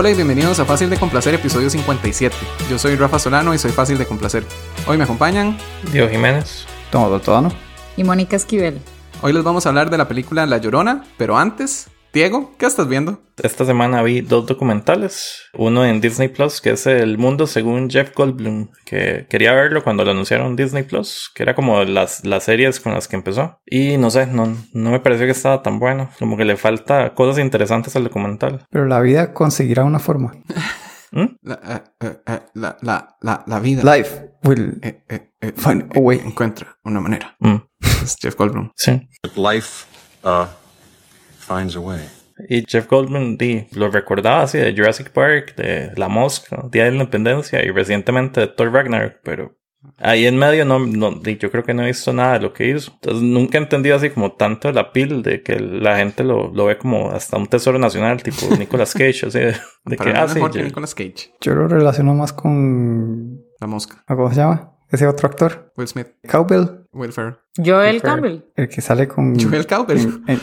Hola y bienvenidos a Fácil de Complacer, episodio 57. Yo soy Rafa Solano y soy Fácil de Complacer. Hoy me acompañan Diego Jiménez. Todo Todano. Y Mónica Esquivel. Hoy les vamos a hablar de la película La Llorona, pero antes, Diego, ¿qué estás viendo? Esta semana vi dos documentales. Uno en Disney Plus, que es El Mundo según Jeff Goldblum, que quería verlo cuando lo anunciaron Disney Plus, que era como las, las series con las que empezó. Y no sé, no, no me pareció que estaba tan bueno. Como que le falta cosas interesantes al documental. Pero la vida conseguirá una forma. ¿Mm? La, eh, eh, eh, la, la, la, la vida Life will eh, eh, eh, find a way. encuentra una manera. Mm, Es Jeff Goldblum. sí. Life uh, finds a way. Y Jeff Goldblum di, lo recordaba así de Jurassic Park, de La Mosca, Día de la Independencia y recientemente de Thor Ragnarok, pero ahí en medio no, no di, yo creo que no he visto nada de lo que hizo. Entonces nunca he entendido así como tanto la pil de que la gente lo, lo ve como hasta un tesoro nacional, tipo Nicolas Cage, así de, de que, mí ah, sí, Nicolas Cage. Yo lo relaciono más con. La mosca. ¿Cómo se llama? Ese otro actor. Will Smith. Cowbell. Will Ferrell. Joel Fair. Campbell. El que sale con. Joel Cowbell. en- en-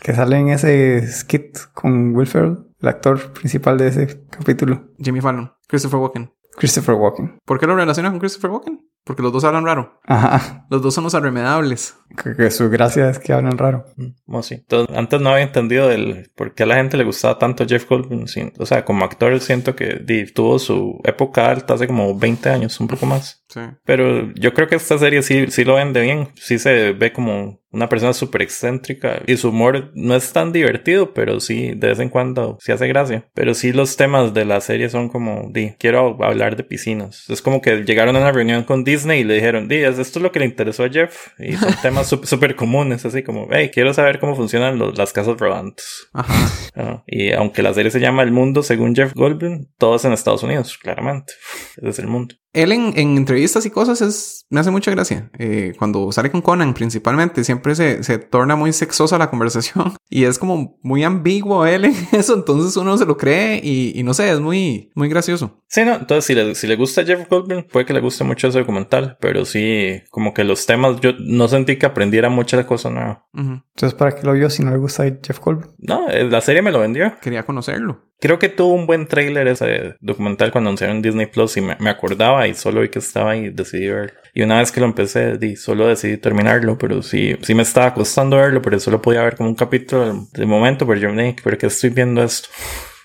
que sale en ese skit con Will Ferrell, el actor principal de ese capítulo. Jimmy Fallon. Christopher Walken. Christopher Walken. ¿Por qué lo relaciona con Christopher Walken? Porque los dos hablan raro. Ajá. Los dos son los arremedables. Que, que su gracia es que hablan raro. Mm, bueno, sí. Entonces, antes no había entendido el por qué a la gente le gustaba tanto Jeff Goldblum. O sea, como actor siento que di, tuvo su época alta hace como 20 años, un poco más. Sí. Pero yo creo que esta serie sí, sí lo vende bien. Sí se ve como una persona súper excéntrica. Y su humor no es tan divertido, pero sí, de vez en cuando sí hace gracia. Pero sí los temas de la serie son como, di, quiero hablar de piscinas. Es como que llegaron a una reunión con Disney y le dijeron, di, esto es lo que le interesó a Jeff. Y son temas súper comunes, así como, hey, quiero saber cómo funcionan los- las casas rodantes. Ajá. Ah, y aunque la serie se llama El Mundo según Jeff Goldblum, todo es en Estados Unidos, claramente. Ese es el mundo. Él en, en entrevistas y cosas es, me hace mucha gracia. Eh, cuando sale con Conan principalmente, siempre se, se torna muy sexosa la conversación y es como muy ambiguo él en eso, entonces uno se lo cree y, y no sé, es muy, muy gracioso. Sí, no, entonces si le, si le gusta Jeff Goldblum, puede que le guste mucho ese documental, pero sí, como que los temas, yo no sentí que aprendiera mucha cosa nueva. Ujú. Entonces, ¿para qué lo vio si no le gusta Jeff Goldblum? No, eh, la serie me lo vendió. Quería conocerlo. Creo que tuvo un buen trailer ese documental cuando anunciaron Disney Plus y me, me acordaba y solo vi que estaba y decidí verlo. Y una vez que lo empecé, di, solo decidí terminarlo, pero sí, sí me estaba costando verlo, pero solo podía ver como un capítulo de momento, pero yo me dije, ¿por qué estoy viendo esto?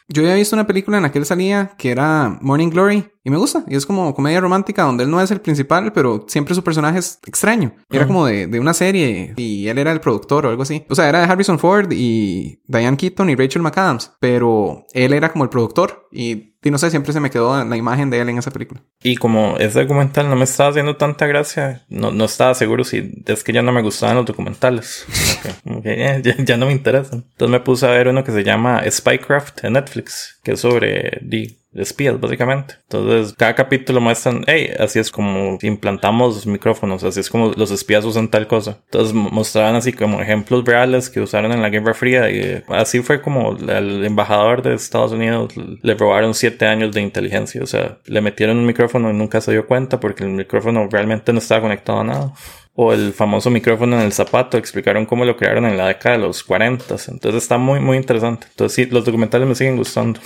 Yo había visto una película en la que él salía que era Morning Glory y me gusta. Y es como comedia romántica donde él no es el principal, pero siempre su personaje es extraño. Era Ah. como de, de una serie y él era el productor o algo así. O sea, era de Harrison Ford y Diane Keaton y Rachel McAdams, pero él era como el productor y, y no sé, siempre se me quedó la imagen de él en esa película. Y como ese documental no me estaba haciendo tanta gracia, no, no estaba seguro si es que ya no me gustaban los documentales. Como que- como que, eh, ya, ya no me interesan. Entonces me puse a ver uno que se llama Spycraft en Netflix, que es sobre di, espías, básicamente. Entonces, cada capítulo muestran, hey, así es como implantamos micrófonos, así es como los espías usan tal cosa. Entonces, mo- mostraban así como ejemplos reales que usaron en la Guerra Fría y eh, así fue como el embajador de Estados Unidos le robaron siete años de inteligencia. O sea, le metieron un micrófono y nunca se dio cuenta porque el micrófono realmente no estaba conectado a nada. O el famoso micrófono en el zapato, explicaron cómo lo crearon en la década de los 40. Entonces está muy, muy interesante. Entonces sí, los documentales me siguen gustando.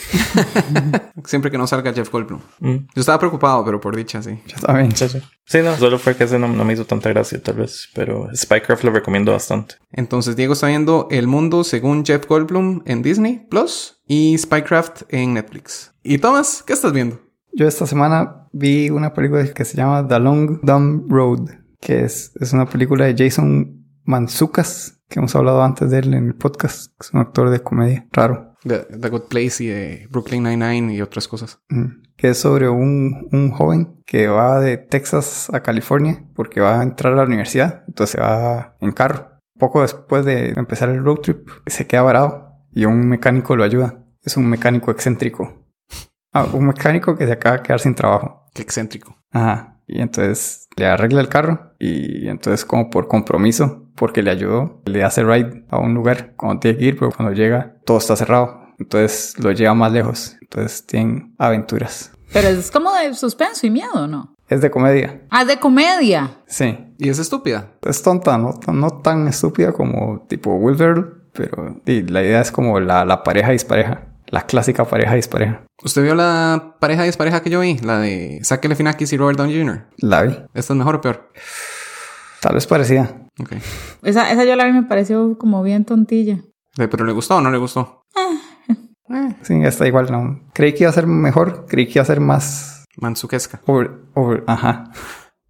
Siempre que no salga Jeff Goldblum. Mm. Yo estaba preocupado, pero por dicha, sí. Sí, sí. Sí, no, solo fue que ese no, no me hizo tanta gracia, tal vez. Pero Spycraft lo recomiendo bastante. Entonces Diego está viendo El Mundo según Jeff Goldblum en Disney Plus y Spycraft en Netflix. ¿Y Thomas, qué estás viendo? Yo esta semana vi una película que se llama The Long Dumb Road, que es, es una película de Jason Manzucas, que hemos hablado antes de él en el podcast. que Es un actor de comedia raro. The, The Good Place y de Brooklyn Nine-Nine y otras cosas. Mm. Que es sobre un, un joven que va de Texas a California porque va a entrar a la universidad. Entonces se va en carro. Poco después de empezar el road trip, se queda varado y un mecánico lo ayuda. Es un mecánico excéntrico. Ah, un mecánico que se acaba de quedar sin trabajo. Qué excéntrico. Ajá. Y entonces le arregla el carro y entonces como por compromiso, porque le ayudó, le hace ride a un lugar cuando tiene que ir, pero cuando llega todo está cerrado. Entonces lo lleva más lejos. Entonces tienen aventuras. Pero es como de suspenso y miedo, ¿no? Es de comedia. Ah, de comedia. Sí. Y es estúpida. Es tonta, no, no tan estúpida como tipo Will Ferrell, pero sí, la idea es como la, la pareja dispareja. la clásica pareja dispareja. ¿Usted vio la pareja dispareja que yo vi? La de Zach Galifianakis y Robert Downey Jr. La vi. ¿Esta es mejor o peor? Tal vez parecía. Ok. Esa, esa yo la vi me pareció como bien tontilla. Eh, ¿Pero le gustó o no le gustó? Eh, Sí, esta igual no. Creí que iba a ser mejor, creí que iba a ser más mansuquesca. over, over, ajá,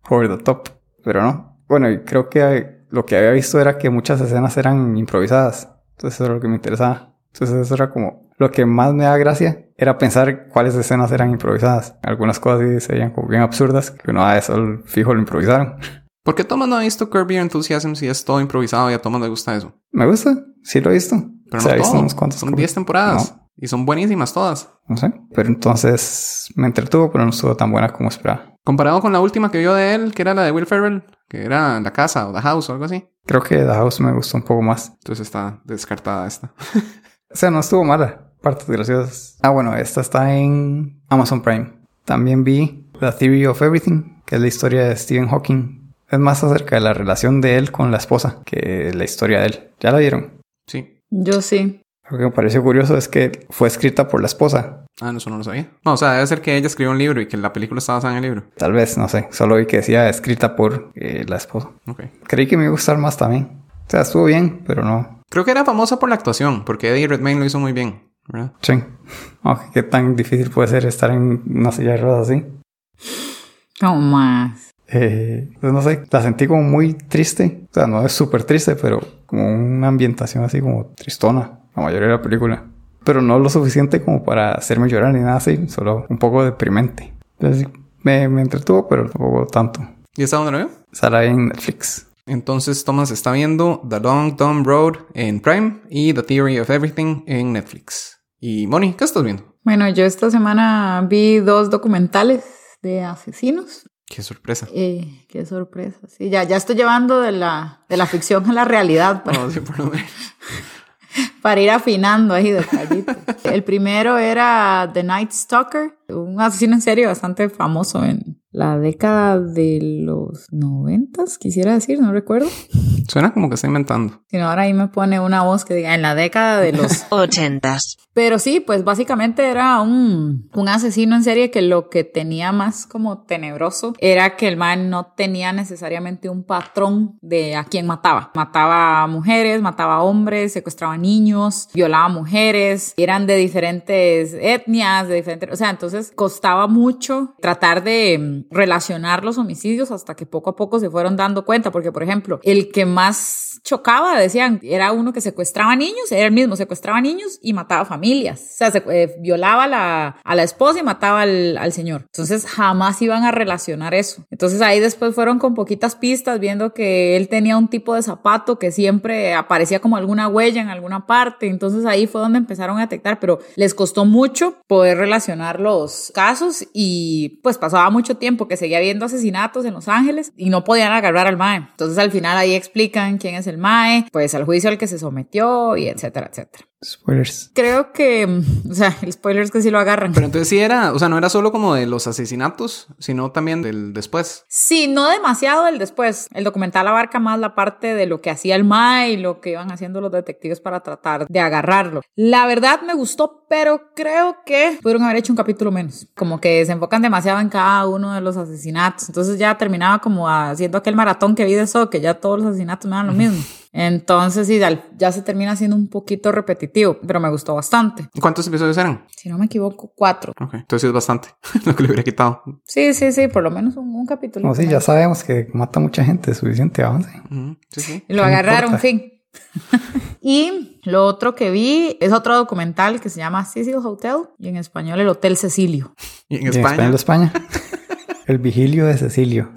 over the top, pero no. Bueno, y creo que lo que había visto era que muchas escenas eran improvisadas. Entonces eso era lo que me interesaba. Entonces eso era como lo que más me da gracia era pensar cuáles escenas eran improvisadas. Algunas cosas sí se veían como bien absurdas, que uno, ah, eso fijo lo improvisaron. ¿Por qué Thomas no ha visto Curb Your Enthusiasm si es todo improvisado y a Thomas le gusta eso? Me gusta, sí lo he visto. Pero no he visto todo. unos cuantos Son como- 10 temporadas. No. Y son buenísimas todas. No sé. Pero entonces me entretuvo, pero no estuvo tan buena como esperaba. Comparado con la última que vio de él, que era la de Will Ferrell, que era La Casa o The House o algo así. Creo que The House me gustó un poco más. Entonces está descartada esta. O sea, no estuvo mala. Partes graciosas. Ah, bueno, esta está en Amazon Prime. También vi The Theory of Everything, que es la historia de Stephen Hawking. Es más acerca de la relación de él con la esposa que la historia de él. ¿Ya la vieron? Sí. Yo sí. Lo que me pareció curioso es que fue escrita por la esposa. Ah, no, eso no lo sabía. No, o sea, debe ser que ella escribió un libro y que la película está basada en el libro. Tal vez, no sé. Solo vi que decía escrita por eh, la esposa. Ok. Creí que me iba a gustar más también. O sea, estuvo bien, pero no. Creo que era famosa por la actuación, porque Eddie Redmayne lo hizo muy bien, ¿verdad? Sí. Aunque qué tan difícil puede ser estar en una silla de ruedas así. No más. Eh, pues no sé, la sentí como muy triste. O sea, no es súper triste, pero como una ambientación así como tristona, la mayoría de la película. Pero no lo suficiente como para hacerme llorar ni nada así, solo un poco deprimente. Entonces, me, me entretuvo, pero tampoco tanto. ¿Y esta dónde lo vio? Sale en Netflix. Entonces Thomas está viendo The Long Dumb Road en Prime y The Theory of Everything en Netflix. Y Moni, ¿qué estás viendo? Bueno, yo esta semana vi dos documentales de asesinos. Qué sorpresa. Eh, qué sorpresa. Sí, ya, ya estoy llevando de la, de la ficción a la realidad para, No, sí, por lo menos. para ir afinando ahí detallitos. El primero era The Night Stalker, un asesino en serie bastante famoso en la década de los noventas, quisiera decir, no recuerdo. Suena como que está inventando. Si no, ahora ahí me pone una voz que diga en la década de los ochentas, Pero sí, pues básicamente era un, un asesino en serie que lo que tenía más como tenebroso era que el man no tenía necesariamente un patrón de a quién mataba. Mataba a mujeres, mataba a hombres, secuestraba niños, violaba mujeres, eran de diferentes etnias, de diferentes, o sea, entonces costaba mucho tratar de mm, relacionar los homicidios hasta que poco a poco se fueron dando cuenta, porque por ejemplo, el que más chocaba, decían, era uno que secuestraba niños, era el mismo, secuestraba niños y mataba familias. O sea, se, eh, violaba a la, a la esposa y mataba al, al señor. Entonces jamás iban a relacionar eso. Entonces ahí después fueron con poquitas pistas, viendo que él tenía un tipo de zapato que siempre aparecía como alguna huella en alguna parte. Entonces ahí fue donde empezaron a detectar, pero les costó mucho poder relacionar casos y pues pasaba mucho tiempo que seguía habiendo asesinatos en Los Ángeles y no podían agarrar al MAE. Entonces al final ahí explican quién es el MAE, pues al juicio al que se sometió y etcétera, etcétera. Spoilers. Creo que, o sea, el spoiler es que sí lo agarran. Pero entonces sí era, o sea, no era solo como de los asesinatos, sino también del después. Sí, no demasiado el después. El documental abarca más la parte de lo que hacía el MAE y lo que iban haciendo los detectives para tratar de agarrarlo. La verdad me gustó, pero creo que pudieron haber hecho un capítulo menos. Como que se enfocan demasiado en cada uno de los asesinatos. Entonces ya terminaba como haciendo aquel maratón que vi de eso, que ya todos los asesinatos me dan lo mismo. Entonces sí, ya- se termina siendo un poquito repetitivo, pero me gustó bastante. ¿Cuántos episodios eran? Si no me equivoco, cuatro. Ok, entonces sí es bastante lo que le hubiera quitado. Sí, sí, sí, por lo menos un, un capítulo. No, sí, ya sabemos que mata mucha gente, suficiente avance. Ujú, Sí, sí. Y lo ¿Qué agarraron, importa? fin. y lo otro que vi es otro documental que se llama Cecil Hotel y en español el Hotel Cecilio. Y en Y en España. español de España. El vigilio de Cecilio.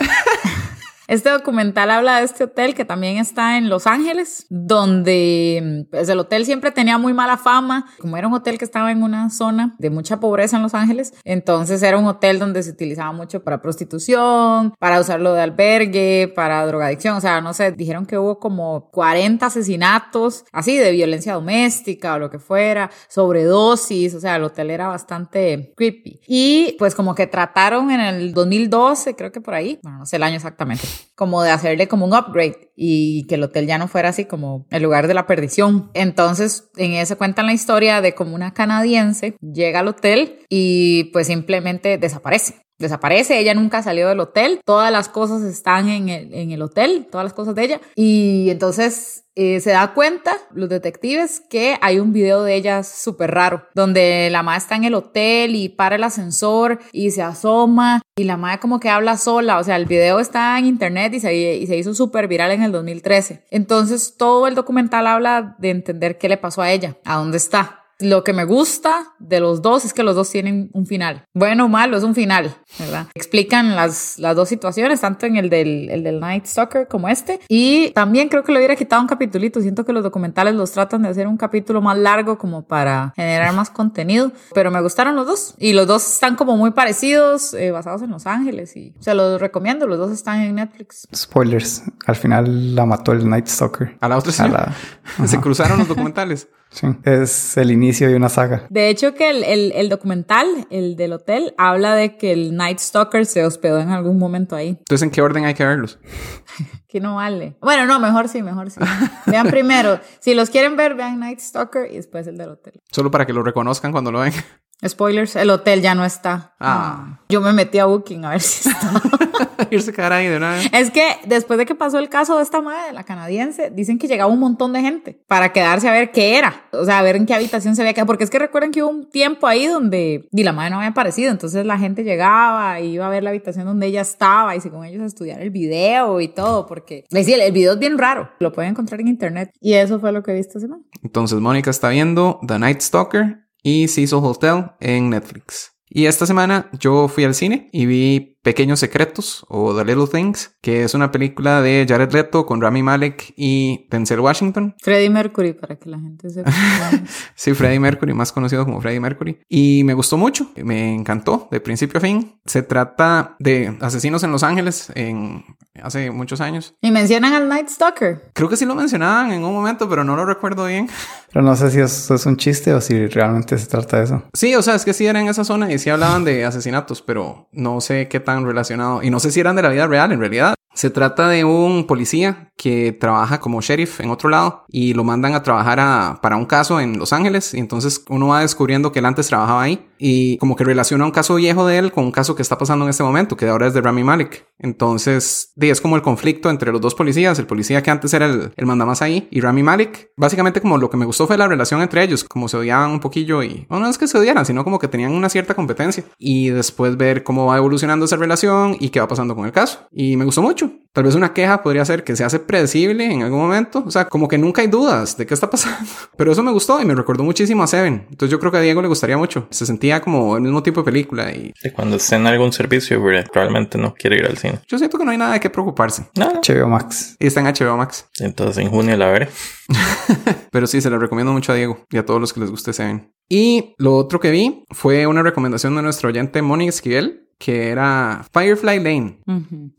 Este documental habla de este hotel que también está en Los Ángeles, donde pues, el hotel siempre tenía muy mala fama, como era un hotel que estaba en una zona de mucha pobreza en Los Ángeles, entonces era un hotel donde se utilizaba mucho para prostitución, para usarlo de albergue, para drogadicción, o sea, no sé, dijeron que hubo como 40 asesinatos, así de violencia doméstica o lo que fuera, sobredosis, o sea, el hotel era bastante creepy. Y pues como que trataron en el 2012, creo que por ahí, bueno, no sé el año exactamente, como de hacerle como un upgrade y que el hotel ya no fuera así como el lugar de la perdición. Entonces, en ese cuentan la historia de cómo una canadiense llega al hotel y pues simplemente desaparece. Desaparece, ella nunca salió del hotel, todas las cosas están en el, en el hotel, todas las cosas de ella. Y entonces eh, se da cuenta, los detectives, que hay un video de ella súper raro, donde la madre está en el hotel y para el ascensor y se asoma y la madre como que habla sola. O sea, el video está en internet y se, y se hizo súper viral en el 2013. Entonces todo el documental habla de entender qué le pasó a ella, a dónde está. Lo que me gusta de los dos es que los dos tienen un final. Bueno o malo, es un final, ¿verdad? Explican las, las dos situaciones, tanto en el del, el del Night Stalker como este. Y también creo que le hubiera quitado un capitulito. Siento que los documentales los tratan de hacer un capítulo más largo como para generar más contenido. Pero me gustaron los dos. Y los dos están como muy parecidos, eh, basados en Los Ángeles. Y se los recomiendo. Los dos están en Netflix. Spoilers. Al final la mató el Night Stalker. A la otra sí. La- Se cruzaron los documentales. Sí. Es el inicio de una saga. De hecho, que el, el, el documental, el del hotel, habla de que el Night Stalker se hospedó en algún momento ahí. Entonces, ¿en qué orden hay que verlos? Que no vale. Bueno, no, mejor sí, mejor sí. Vean primero. Si los quieren ver, vean Night Stalker y después el del hotel. Solo para que lo reconozcan cuando lo ven. Spoilers, el hotel ya no está. Ah. Yo me metí a Booking a ver si está. Irse a quedar ahí de una vez. es que después de que pasó el caso de esta madre, la canadiense, dicen que llegaba un montón de gente para quedarse a ver qué era. O sea, a ver en qué habitación se había quedado. Porque es que recuerden que hubo un tiempo ahí donde y la madre no había aparecido. Entonces la gente llegaba y iba a ver la habitación donde ella estaba y según ellos a estudiar el video y todo. Porque les decía, el video es bien raro. Lo pueden encontrar en internet. Y eso fue lo que vi esta semana. Entonces, Mónica está viendo The Night Stalker y Cecil Hotel en Netflix. Y esta semana yo fui al cine y vi Pequeños Secretos o The Little Things, que es una película de Jared Leto con Rami Malek y Denzel Washington. Freddie Mercury, para que la gente sepa. Sí, Freddie Mercury, más conocido como Freddie Mercury. Y me gustó mucho, me encantó de principio a fin. Se trata de asesinos en Los Ángeles en hace muchos años. y mencionan al Night Stalker. Creo que sí lo mencionaban en un momento, pero no lo recuerdo bien. Pero no sé si eso es un chiste o si realmente se trata de eso. Sí, o sea, es que sí era en esa zona y sí hablaban de asesinatos, pero no sé qué tan relacionado. Y no sé si eran de la vida real en realidad. Se trata de un policía que trabaja como sheriff en otro lado y lo mandan a trabajar a- para un caso en Los Ángeles. Y entonces uno va descubriendo que él antes trabajaba ahí y como que relaciona un caso viejo de él con un caso que está pasando en este momento, que ahora es de Rami Malek. Entonces, es como el conflicto entre los dos policías, el policía que antes era el, el mandamás ahí y Rami Malek. Básicamente como lo que me gustó fue la relación entre ellos, como se odiaban un poquillo y bueno, no es que se odiaran, sino como que tenían una cierta competencia. Y después ver cómo va evolucionando esa relación y qué va pasando con el caso. Y me gustó mucho. Tal vez una queja podría ser que se hace predecible en algún momento. O sea, como que nunca hay dudas de qué está pasando. Pero eso me gustó y me recordó muchísimo a Seven. Entonces yo creo que a Diego le gustaría mucho. Se sentía como el mismo tipo de película y Y cuando esté en algún servicio, probablemente no quiere ir al cine. yo siento que no hay nada de qué preocuparse. No, HBO Max. Y está en HBO Max. entonces en junio la veré. Pero sí, se lo recomiendo mucho a Diego y a todos los que les guste Seven. Y lo otro que vi fue una recomendación de nuestro oyente Moni Esquivel, que era Firefly Lane.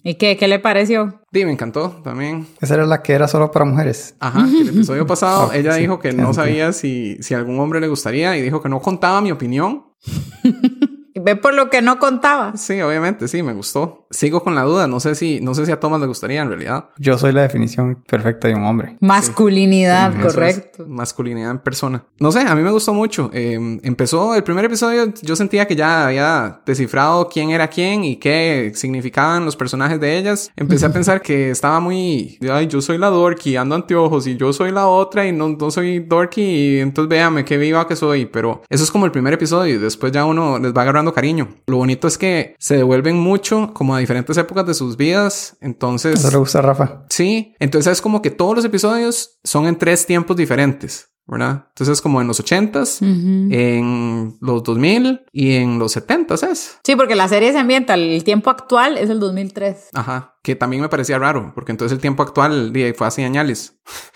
¿Y qué? ¿Qué le pareció? Sí, me encantó también. Esa era la que era solo para mujeres. Ajá, que el episodio pasado ella sí, dijo que no sabía si, si a algún hombre le gustaría y dijo que no contaba mi opinión. Ve por lo que no contaba. Sí, obviamente, sí, me gustó. Sigo con la duda, no sé si, no sé si a Thomas le gustaría en realidad. Yo soy la definición perfecta de un hombre. Masculinidad, es correcto. masculinidad en persona. No sé, a mí me gustó mucho. Eh, empezó el primer episodio, yo sentía que ya había descifrado quién era quién y qué significaban los personajes de ellas. Empecé a pensar que estaba muy, ay, yo soy la dorky, ando anteojos y yo soy la otra y no, no soy dorky y entonces véame qué viva que soy. Pero eso es como el primer episodio y después ya uno les va agarrando cariño. Lo bonito es que se devuelven mucho como a diferentes épocas de sus vidas. Entonces... Eso le gusta a Rafa. Sí, entonces es como que todos los episodios son en tres tiempos diferentes, ¿verdad? Entonces es como en los 80s, en los 2000 y en los 70s es. Sí, porque la serie se ambienta, el tiempo actual es el 2003. Ajá, que también me parecía raro, porque entonces el tiempo actual fue hace años,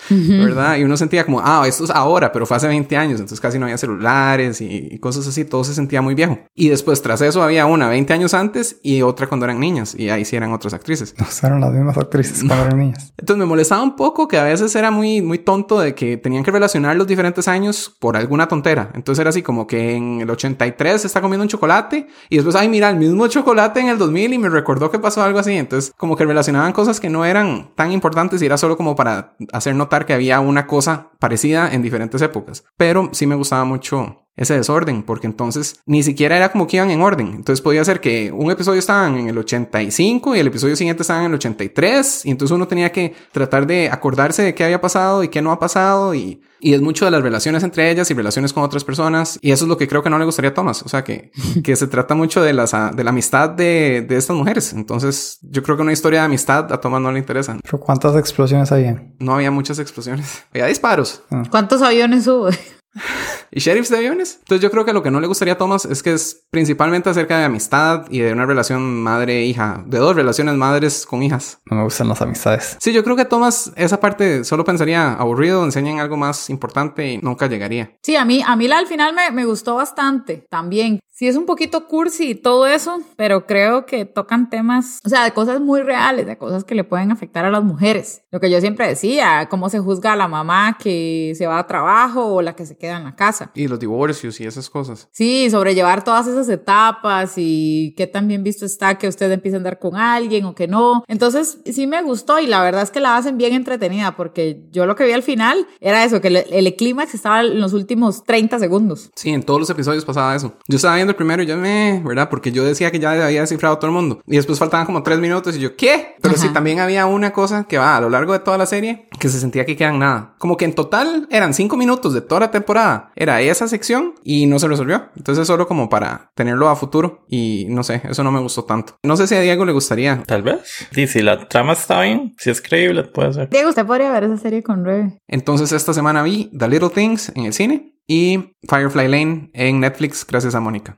¿verdad? Y uno sentía como, ah, esto es ahora, pero fue hace 20 años, entonces casi no había celulares y, y cosas así, todo se sentía muy viejo. Y después tras eso había una 20 años antes y otra cuando eran niñas, y ahí sí eran otras actrices. No usaron las mismas actrices cuando eran niñas. Entonces me molestaba un poco que a veces era muy, muy tonto de que tenían que relacionar los diferentes años por alguna tontera. Entonces era así como que en el 83 se está comiendo un chocolate y después, ay, mira, el mismo chocolate en el 2000 y me recordó que pasó algo así. Entonces como que relacionaban cosas que no eran tan importantes y era solo como para hacer notar que había una cosa parecida en diferentes épocas. Pero sí me gustaba mucho ese desorden, porque entonces ni siquiera era como que iban en orden. Entonces podía ser que un episodio estaba en el 85 y el episodio siguiente estaba en el 83, y entonces uno tenía que tratar de acordarse de qué había pasado y qué no ha pasado, y, y es mucho de las relaciones entre ellas y relaciones con otras personas, y eso es lo que creo que no le gustaría a Thomas, o sea que, que se trata mucho de, las, de la amistad de, de estas mujeres. Entonces yo creo que una historia de amistad a Thomas no le interesa. ¿Pero cuántas explosiones había? No había muchas explosiones, había disparos. ¿Cuántos aviones hubo? y sheriffs de aviones. Entonces yo creo que lo que no le gustaría a Thomas es que es principalmente acerca de amistad y de una relación madre-hija, de dos relaciones madres con hijas. No me gustan las amistades. Sí, yo creo que Thomas esa parte solo pensaría aburrido, enseñan algo más importante y nunca llegaría. Sí, a mí, a mí la al final me, me gustó bastante también. Sí, es un poquito cursi y todo eso, pero creo que tocan temas, o sea, de cosas muy reales, de cosas que le pueden afectar a las mujeres. Lo que yo siempre decía, cómo se juzga a la mamá que se va a trabajo o la que se queda en la casa. Y los divorcios y esas cosas. Sí, sobrellevar todas esas etapas y qué tan bien visto está que usted empiece a andar con alguien o que no. Entonces, sí me gustó y la verdad es que la hacen bien entretenida porque yo lo que vi al final era eso, que el, el clímax estaba en los últimos 30 segundos. Sí, en todos los episodios pasaba eso. Yo estaba viendo el primero y yo me, ¿verdad? Porque yo decía que ya había descifrado todo el mundo. Y después faltaban como tres minutos y yo, ¿qué? Pero sí, también había una cosa que va a lo largo de toda la serie que se sentía que quedan nada. Como que en total eran cinco minutos de toda la temporada. Era esa sección y no se resolvió. Entonces solo como para tenerlo a futuro y no sé, eso no me gustó tanto. No sé si a Diego le gustaría. Tal vez. Y si la trama está bien, si es creíble, puede ser. Diego, usted podría ver esa serie con Rebe. Entonces esta semana vi The Little Things en el cine y Firefly Lane en Netflix gracias a Mónica.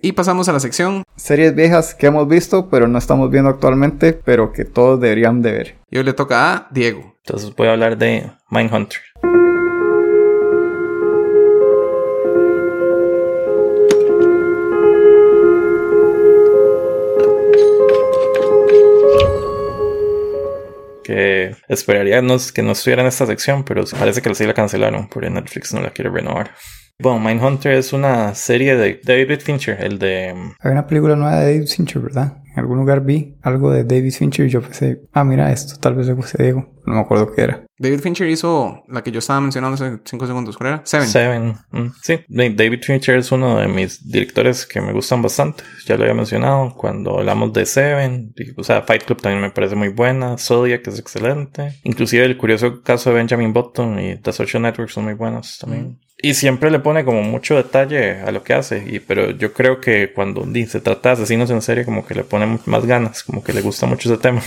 Y pasamos a la sección Series viejas que hemos visto, pero no estamos viendo actualmente, pero que todos deberían de ver. y hoy le toca a Diego. Entonces voy a hablar de Mindhunter. Que esperaría que no estuviera en esta sección, pero parece que sí la cancelaron porque Netflix no la quiere renovar. Bueno, Mindhunter es una serie de David Fincher, el de... Hay una película nueva de David Fincher, ¿verdad? En algún lugar vi algo de David Fincher y yo pensé, ah, mira esto, tal vez le guste a Diego. No me acuerdo qué era. David Fincher hizo la que yo estaba mencionando hace cinco segundos. ¿Cuál era? Seven. Seven. Mm, Sí, Da- David Fincher es uno de mis directores que me gustan bastante. Ya lo había mencionado cuando hablamos de Seven. O sea, Fight Club también me parece muy buena. Zodiac es excelente. Inclusive el curioso caso de Benjamin Button y The Social Network son muy buenos también. Y siempre le pone como mucho detalle a lo que hace. Y, pero yo creo que cuando se trata de asesinos en serie, como que le pone más ganas. Como que le gusta mucho ese tema.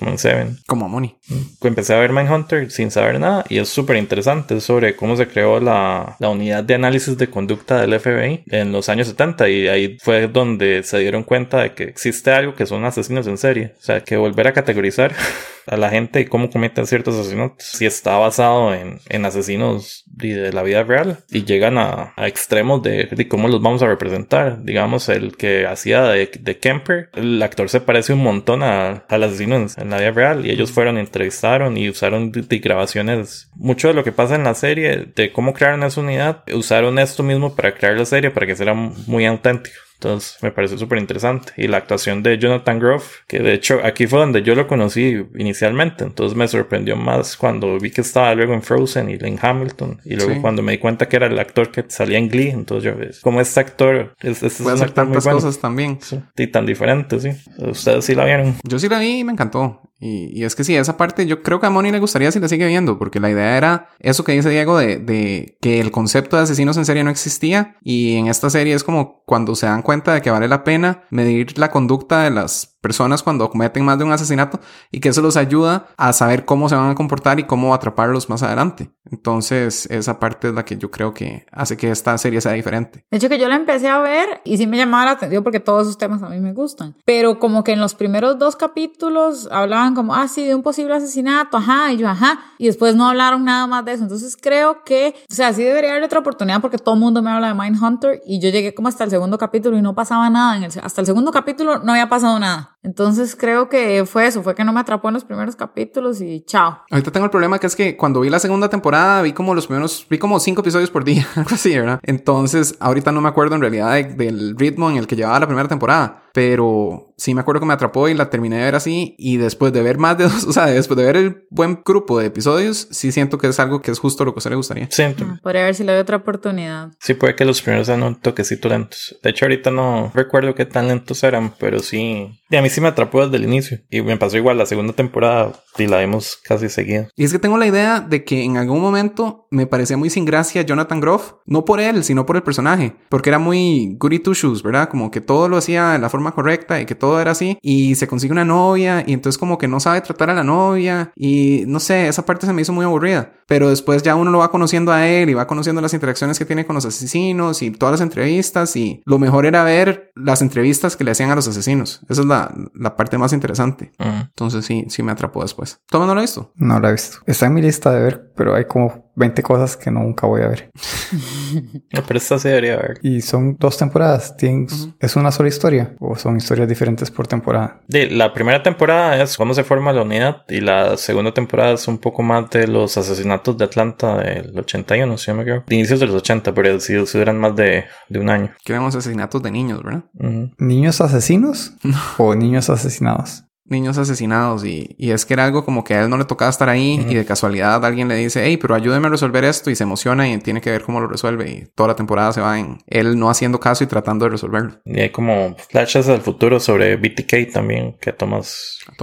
Como en Seven. Como Money. Empecé a ver Mindhunter sin saber nada y es súper interesante Es sobre cómo se creó la, la unidad de análisis de conducta del FBI en los años 70 y ahí fue donde se dieron cuenta de que existe algo que son asesinos en serie. O sea, que volver a categorizar a la gente y cómo cometen ciertos asesinatos si está basado en, en asesinos de la vida real y llegan a, a extremos de, de cómo los vamos a representar. Digamos, el que hacía de, de Kemper, el actor se parece un montón a- al asesino en, en la vida real y ellos fueron, entrevistaron y usaron de, de grabaciones. Mucho de lo que pasa en la serie, de cómo crearon esa unidad, usaron esto mismo para crear la serie para que sea muy auténtico. Entonces me pareció súper interesante. Y la actuación de Jonathan Groff, que de hecho aquí fue donde yo lo conocí inicialmente. Entonces me sorprendió más cuando vi que estaba luego en Frozen y en Hamilton. Y luego Sí. cuando me di cuenta que era el actor que salía en Glee. Entonces yo, ves, como este actor es, es, es Puede un hacer tantas bueno. cosas también. Sí, Y tan diferente, sí. Ustedes sí la vieron. Yo sí la vi y me encantó. Y, y es que sí, esa parte yo creo que a Moni le gustaría si la sigue viendo, porque la idea era eso que dice Diego de, de que el concepto de asesinos en serie no existía. Y en esta serie es como cuando se dan cuenta de que vale la pena medir la conducta de las personas cuando cometen más de un asesinato y que eso los ayuda a saber cómo se van a comportar y cómo atraparlos más adelante. Entonces, esa parte es la que yo creo que hace que esta serie sea diferente. De hecho, que yo la empecé a ver y sí me llamaba la atención porque todos esos temas a mí me gustan. Pero como que en los primeros dos capítulos hablaban como, ah, sí, de un posible asesinato, ajá, y yo, ajá. Y después no hablaron nada más de eso. Entonces creo que, o sea, sí debería haber otra oportunidad porque todo el mundo me habla de Mindhunter y yo llegué como hasta el segundo capítulo y no pasaba nada. En el, hasta el segundo capítulo no había pasado nada. Entonces creo que fue eso, fue que no me atrapó en los primeros capítulos y chao. Ahorita tengo el problema que es que cuando vi la segunda temporada vi como los primeros, vi como cinco episodios por día, algo así, ¿verdad? Entonces ahorita no me acuerdo en realidad de- del ritmo en el que llevaba la primera temporada. Pero sí me acuerdo que me atrapó y la terminé de ver así y después de ver más de dos, o sea, después de ver el buen grupo de episodios, sí siento que es algo que es justo lo que a usted le gustaría. Sí, Ah, Podría ver si le doy otra oportunidad. sí puede que los primeros sean un toquecito lentos. De hecho, ahorita no recuerdo qué tan lentos eran, pero sí. Y a mí sí me atrapó desde el inicio. Y me pasó igual la segunda temporada y la vimos casi seguida. Y es que tengo la idea de que en algún momento me parecía muy sin gracia Jonathan Groff, no por él, sino por el personaje, porque era muy goody two shoes, ¿verdad? Como que todo lo hacía de la forma correcta y que todo era así, y se consigue una novia, y entonces como que no sabe tratar a la novia, y no sé, esa parte se me hizo muy aburrida, pero después ya uno lo va conociendo a él y va conociendo las interacciones que tiene con los asesinos y todas las entrevistas, y lo mejor era ver las entrevistas que le hacían a los asesinos, esa es la, la parte más interesante. Entonces sí, sí me atrapó después. ¿Todo no lo ha visto? No la he visto. Está en mi lista de ver, pero hay como 20 cosas que nunca voy a ver. Pero esta sí debería ver. Y son dos temporadas. Tienen- ¿Es una sola historia? ¿O son historias diferentes por temporada? De, la primera temporada es cómo se forma la unidad y la segunda temporada es un poco más de los asesinatos de Atlanta del 81, si no me equivoco. De inicios de los 80, pero sí, sí duran más de, de un año. Que vemos asesinatos de niños, ¿verdad? Ujú. ¿Niños asesinos? ¿O niños asesinados? Niños asesinados y, y es que era algo como que a él no le tocaba estar ahí y de casualidad alguien le dice, hey, pero ayúdeme a resolver esto y se emociona y tiene que ver cómo lo resuelve y toda la temporada se va en él no haciendo caso y tratando de resolverlo. Y hay como flashes al futuro sobre BTK también, que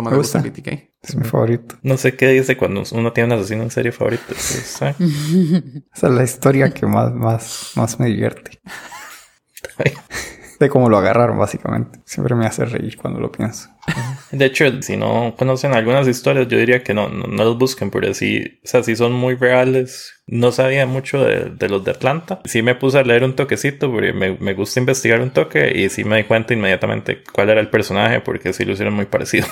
de gusto gusta. BTK. Es mi favorito. No sé qué dice cuando uno tiene un asesino en serie favorito. pues. Esa es la historia que más, más, más me divierte. De cómo lo agarraron, básicamente. Siempre me hace reír cuando lo pienso. De hecho, si no conocen algunas historias, yo diría que no, no, no los busquen, porque sí, o sea, sí son muy reales. No sabía mucho de, de los de Atlanta. Sí me puse a leer un toquecito, porque me, me gusta investigar un toque, y sí me di cuenta inmediatamente cuál era el personaje, porque sí lo hicieron muy parecido.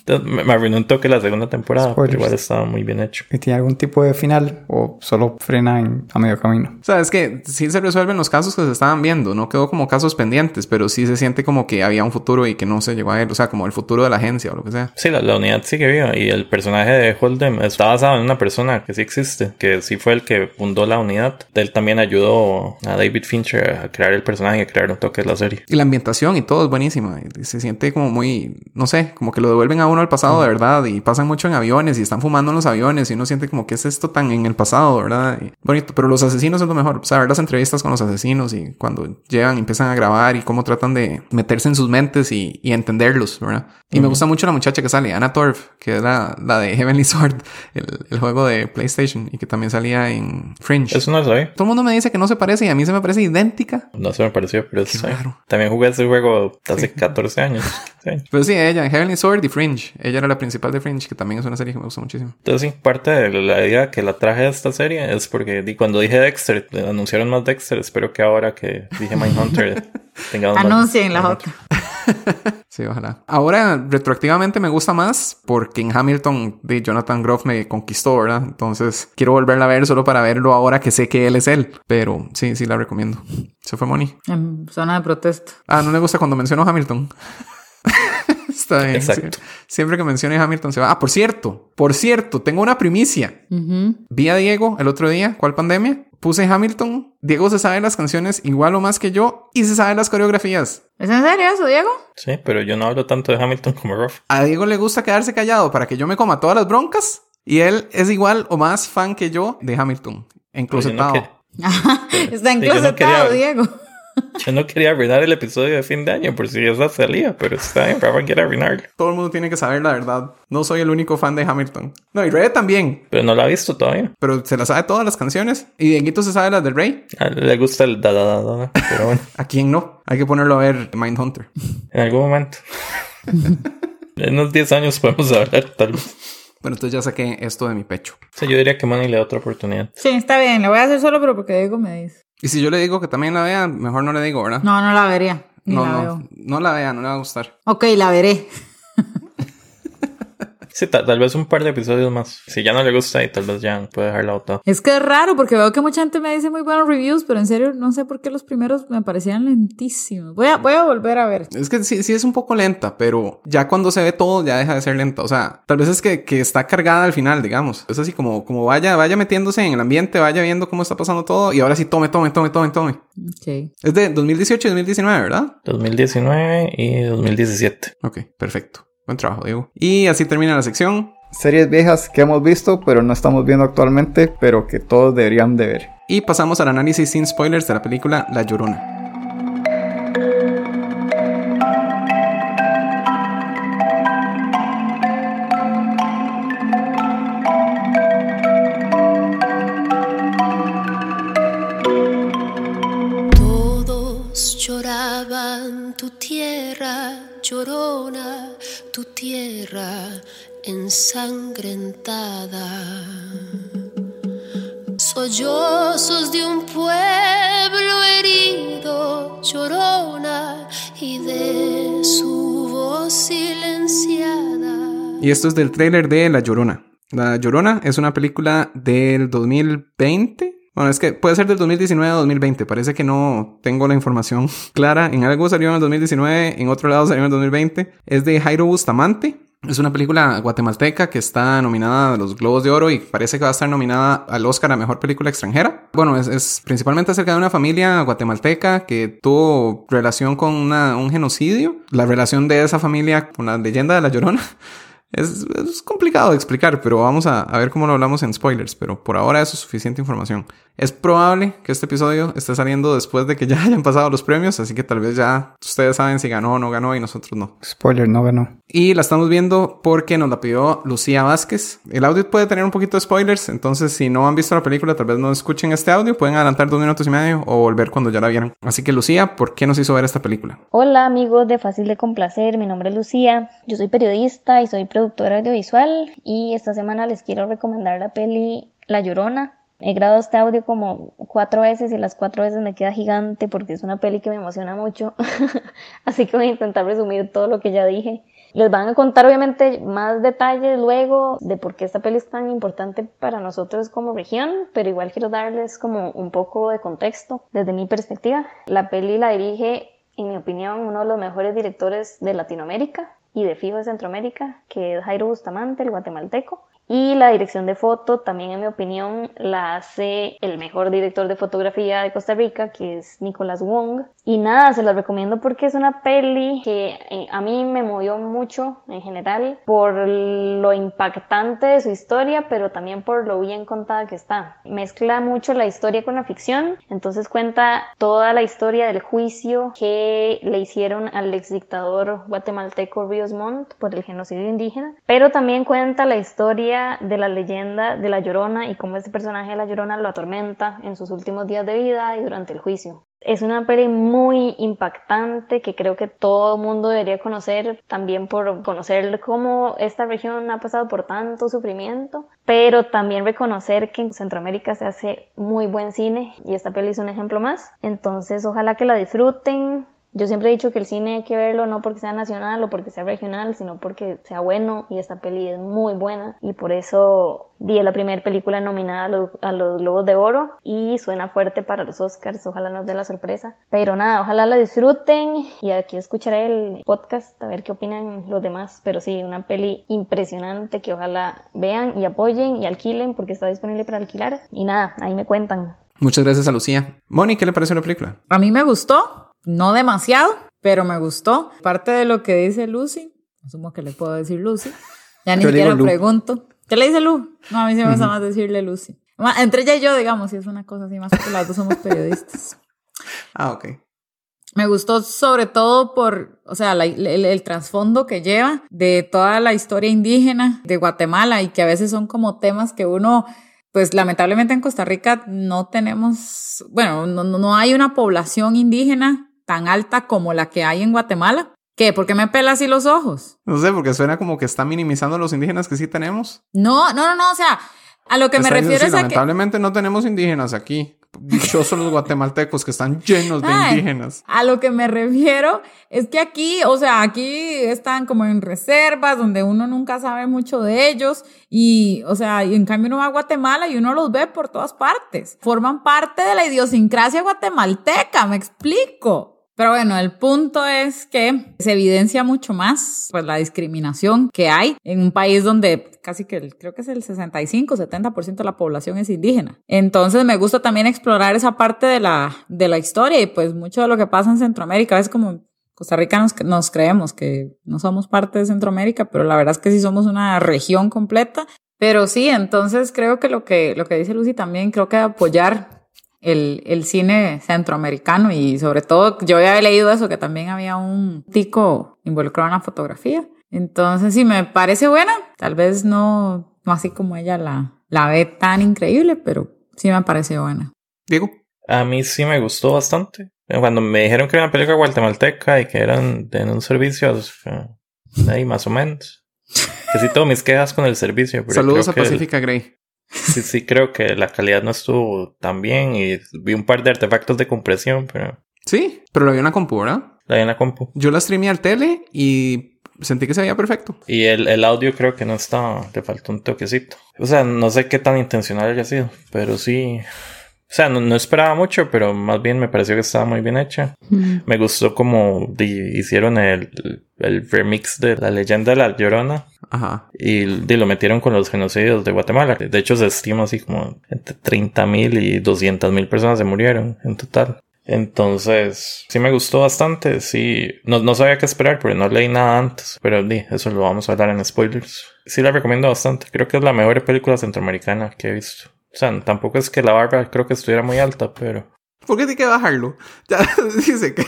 Entonces, me, me arruinó un toque la segunda temporada, pero Spoilers. igual estaba muy bien hecho. ¿Y tiene algún tipo de final? ¿O solo frena en- a medio camino? O sea, es que sí se resuelven los casos que se estaban viendo, no quedó como casos pendientes, pero sí se siente como que había un futuro y que no se llegó a él, o sea, como el futuro de la agencia o lo que sea. Sí, la, la unidad sigue viva y el personaje de Holdem está basado en una persona que sí existe, que sí fue el que fundó la unidad. Él también ayudó a David Fincher a crear el personaje y a crear un toque de la serie. Y la ambientación y todo es buenísima. y Se siente como muy, no sé, como que lo devuelven a uno al pasado de verdad. Y pasan mucho en aviones y están fumando en los aviones y uno siente como que es esto tan en el pasado, ¿verdad? Y bonito, pero los asesinos es lo mejor. O sea, ver las entrevistas con los asesinos y cuando llegan empiezan a grabar y cómo tratan de meterse en sus mentes y, y entenderlos, ¿verdad? Y me gusta mucho la muchacha que sale, Anna Torv, que es la, la de Heavenly Sword, el, el juego de PlayStation y que también salía en Fringe. Eso no lo sabía. Todo el mundo me dice que no se parece y a mí se me parece idéntica. No se me pareció, pero sí. raro. También jugué ese juego hace 14 años. Sí. Pero sí, ella, en Heavenly Sword y Fringe. Ella era la principal de Fringe, que también es una serie que me gusta muchísimo. Entonces, sí, parte de la idea que la traje de esta serie es porque cuando dije Dexter, anunciaron más Dexter. Espero que ahora que dije Mindhunter tengamos más Anuncien la Mindhunter. otra. Sí, ojalá. Ahora, retroactivamente me gusta más porque en Hamilton de Jonathan Groff me conquistó, ¿verdad? Entonces, quiero volverla a ver solo para verlo ahora que sé que él es él. Pero sí, sí la recomiendo. Se fue Moni. En zona de protesta. Ah, no le gusta cuando menciono Hamilton. Está bien. Exacto. Siempre que mencione Hamilton se va. Ah, por cierto, por cierto, tengo una primicia. Ujú. Vi a Diego el otro día, ¿cuál pandemia? Puse Hamilton. Diego se sabe las canciones igual o más que yo y se sabe las coreografías. ¿Es en serio eso, Diego? Sí, pero yo no hablo tanto de Hamilton como Ruff. A Diego le gusta quedarse callado para que yo me coma todas las broncas y él es igual o más fan que yo de Hamilton. Enclosetado. Está Sí, yo no enclosetado, quería- Diego. Yo no quería arruinar el episodio de fin de año por si esa salía, pero está bien, Rafa quiere arruinarlo. Todo el mundo tiene que saber la verdad. No soy el único fan de Hamilton. No, y Rey también. Pero no la ha visto todavía. Pero se la sabe todas las canciones. Y Dieguito se sabe las del Rey. A él le gusta el da da da da, pero bueno, ¿A quién no? Hay que ponerlo a ver Mindhunter. en algún momento. en unos 10 años podemos hablar, tal vez. Bueno, entonces ya saqué esto de mi pecho. O sea, yo diría que Manny le da otra oportunidad. Sí, está bien. Lo voy a hacer solo, pero porque Diego me dice. Y si yo le digo que también la vea, mejor no le digo, ¿verdad? No, no la vería. Ni no, la no, veo. no la vea, no le va a gustar. Ok, la veré. Sí, ta- tal vez un par de episodios más. Si ya no le gusta y tal vez ya puede dejarla botada. Es que es raro porque veo que mucha gente me dice muy buenos reviews, pero en serio no sé por qué los primeros me parecían lentísimos. Voy a, voy a volver a ver. Es que sí, sí es un poco lenta, pero ya cuando se ve todo ya deja de ser lenta. O sea, tal vez es que, que está cargada al final, digamos. Es así como, como vaya, vaya metiéndose en el ambiente, vaya viendo cómo está pasando todo y ahora sí tome, tome, tome, tome, tome. Ok. Es de 2018 y 2019, ¿verdad? 2019 y 2017. Ok, perfecto. Buen trabajo, Diego. Y así termina la sección. Series viejas que hemos visto, pero no estamos viendo actualmente, pero que todos deberían de ver. Y pasamos al análisis sin spoilers de la película La Llorona. Tierra ensangrentada. Sollozos de un pueblo herido, llorona, y de su voz silenciada. Y esto es del tráiler de La Llorona. La Llorona es una película del 2020. Bueno, es que puede ser del 2019 o 2020. Parece que no tengo la información clara. En algo salió en el 2019, en otro lado salió en el 2020. Es de Jairo Bustamante. Es una película guatemalteca que está nominada a los Globos de Oro y parece que va a estar nominada al Oscar a Mejor Película Extranjera. Bueno, es, es principalmente acerca de una familia guatemalteca que tuvo relación con una- un genocidio. La relación de esa familia con la leyenda de La Llorona. Es, es complicado de explicar, pero vamos a, a ver cómo lo hablamos en spoilers. Pero por ahora eso es suficiente información. Es probable que este episodio esté saliendo después de que ya hayan pasado los premios, así que tal vez ya ustedes saben si ganó o no ganó y nosotros no. Spoiler, no ganó. Y la estamos viendo porque nos la pidió Lucía Vázquez. El audio puede tener un poquito de spoilers, entonces si no han visto la película, tal vez no escuchen este audio, pueden adelantar dos minutos y medio o volver cuando ya la vieron. Así que Lucía, ¿por qué nos hizo ver esta película? Hola amigos de Fácil de Complacer, mi nombre es Lucía, yo soy periodista y soy productora audiovisual y esta semana les quiero recomendar la peli La Llorona. He grabado este audio como cuatro veces y las cuatro veces me queda gigante porque es una peli que me emociona mucho, así que voy a intentar resumir todo lo que ya dije. Les van a contar obviamente más detalles luego de por qué esta peli es tan importante para nosotros como región, pero igual quiero darles como un poco de contexto desde mi perspectiva. La peli la dirige, en mi opinión, uno de los mejores directores de Latinoamérica y de fijo de Centroamérica, que es Jairo Bustamante, el guatemalteco. Y la dirección de foto, también en mi opinión, la hace el mejor director de fotografía de Costa Rica, que es Nicolás Wong. Y nada, se las recomiendo porque es una peli que eh, a mí me movió mucho en general por lo impactante de su historia, pero también por lo bien contada que está. Mezcla mucho la historia con la ficción, entonces cuenta toda la historia del juicio que le hicieron al ex dictador guatemalteco Ríos Montt por el genocidio indígena, pero también cuenta la historia de la leyenda de la Llorona y cómo este personaje de la Llorona lo atormenta en sus últimos días de vida y durante el juicio. Es una peli muy impactante que creo que todo mundo debería conocer, también por conocer cómo esta región ha pasado por tanto sufrimiento, pero también reconocer que en Centroamérica se hace muy buen cine y esta peli es un ejemplo más. Entonces, ojalá que la disfruten, yo siempre he dicho que el cine hay que verlo no porque sea nacional o porque sea regional, sino porque sea bueno y esta peli es muy buena y por eso di la primera película nominada a los, a los Globos de Oro y suena fuerte para los Oscars, ojalá nos dé la sorpresa. Pero nada, ojalá la disfruten y aquí escucharé el podcast a ver qué opinan los demás, pero sí, una peli impresionante que ojalá vean y apoyen y alquilen porque está disponible para alquilar y nada, ahí me cuentan. Muchas gracias a Lucía. Moni, ¿qué le pareció la película? A mí me gustó, no demasiado, pero me gustó. Parte de lo que dice Lucy, asumo que le puedo decir Lucy, ya ni Yo siquiera pregunto. ¿Qué le dice Lu? No, a mí sí me gusta más decirle Lucy. Entre ella y yo, digamos, si es una cosa así más porque las dos somos periodistas. Ah, ok. Me gustó sobre todo por, o sea, la- el, el trasfondo que lleva de toda la historia indígena de Guatemala y que a veces son como temas que uno, pues lamentablemente en Costa Rica no tenemos, bueno, no, no- no hay una población indígena tan alta como la que hay en Guatemala. ¿Qué? ¿Por qué me pela así los ojos? No sé, porque suena como que está minimizando a los indígenas que sí tenemos. No, no, no, no, o sea, a lo que me refiero sí, es a que... lamentablemente no tenemos indígenas aquí. Dichosos los guatemaltecos que están llenos de Ay, indígenas. A lo que me refiero es que aquí, o sea, aquí están como en reservas donde uno nunca sabe mucho de ellos y, o sea, y en cambio uno va a Guatemala y uno los ve por todas partes. Forman parte de la idiosincrasia guatemalteca, me explico. Pero bueno, el punto es que se evidencia mucho más pues la discriminación que hay en un país donde casi que el- creo que es el 65, 70% de la población es indígena. Entonces me gusta también explorar esa parte de la, de la historia y pues mucho de lo que pasa en Centroamérica es como Costa Rica nos, nos creemos que no somos parte de Centroamérica, pero la verdad es que sí somos una región completa. Pero sí, entonces creo que lo que, lo que dice Lucy también, creo que apoyar el, el cine centroamericano y sobre todo yo había leído eso, que también había un tico involucrado en la fotografía. Entonces sí, me parece buena, tal vez no, no así como ella la, la ve tan increíble, pero sí me parece buena. Diego. A mí sí me gustó bastante. Cuando me dijeron que era una película guatemalteca y que eran en un servicio, eh, ahí más o menos. Que sí tengo mis quejas con el servicio. pero Saludos a que el- Pacifica Grey. Sí, sí, creo que la calidad no estuvo tan bien y vi un par de artefactos de compresión, pero Sí, pero lo vi en la compu, ¿verdad? la vi en la compu. Yo la streamé al tele y sentí que se veía perfecto. Y el, el audio creo que no estaba, le faltó un toquecito. O sea, no sé qué tan intencional haya sido, pero sí. O sea, no, no esperaba mucho, pero más bien me pareció que estaba muy bien hecha. Me gustó como hicieron el, el remix de la leyenda de la Llorona Ajá. y di, lo metieron con los genocidios de Guatemala. De hecho, se estima así como entre 30 mil y 200 mil personas se murieron en total. Entonces, sí me gustó bastante. Sí, no, no sabía qué esperar porque no leí nada antes. Pero di, eso lo vamos a hablar en spoilers. Sí, la recomiendo bastante. Creo que es la mejor película centroamericana que he visto. O sea, tampoco es que la barba creo que estuviera muy alta, pero ¿Por qué tiene que bajarlo? Ya dice que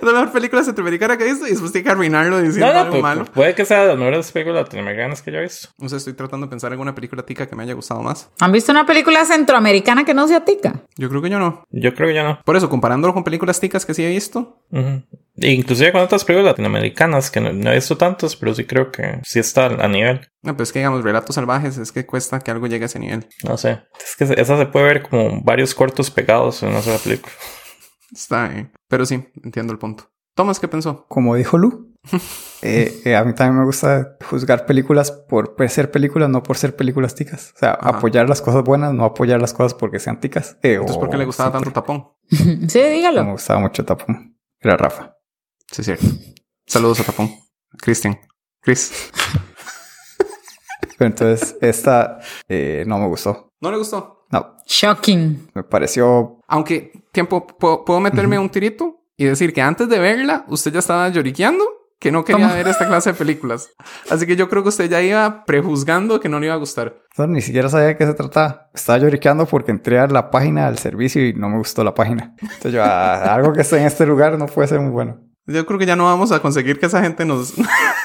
es la mejor película centroamericana que he visto y después tiene que arruinarlo diciendo No, no, algo pu- malo. pu- puede que sea de las mejores películas latinoamericanas que yo he visto. No sé, estoy tratando de pensar en alguna película tica que me haya gustado más. ¿Han visto una película centroamericana que no sea tica? Yo creo que yo no. Yo creo que ya no. Por eso, comparándolo con películas ticas que sí he visto. E Inclusive con otras películas latinoamericanas que no, no he visto tantas, pero sí creo que sí está a nivel. no, pues que digamos, relatos salvajes, es que cuesta que algo llegue a ese nivel. No sé. Es que esa se puede ver como varios cortos pegados en una sola película. Está bien. Pero sí, entiendo el punto. Tomás, ¿qué pensó? Como dijo Lu, eh, eh, a mí también me gusta juzgar películas por ser películas, no por ser películas ticas. O sea, Ajá. apoyar las cosas buenas, no apoyar las cosas porque sean ticas. Eh, Entonces, ¿por qué le gustaba siempre- tanto tapón? sí, Me dígalo. gustaba mucho Tapón. Era Rafa. Sí, cierto. Saludos a tapón. Cristian. Chris. Pero entonces, esta eh, no me gustó. ¿No le gustó? No, Shocking. me pareció Aunque, tiempo, ¿puedo, puedo meterme un tirito y decir que antes de verla, usted ya estaba lloriqueando que no quería ver esta clase de películas. Así que yo creo que usted ya iba prejuzgando que no le iba a gustar. No, ni siquiera sabía de qué se trataba. Estaba lloriqueando porque entré a la página del servicio y no me gustó la página. Entonces yo, ah, algo que esté en este lugar no puede ser muy bueno. Yo creo que ya no vamos a conseguir que esa gente nos,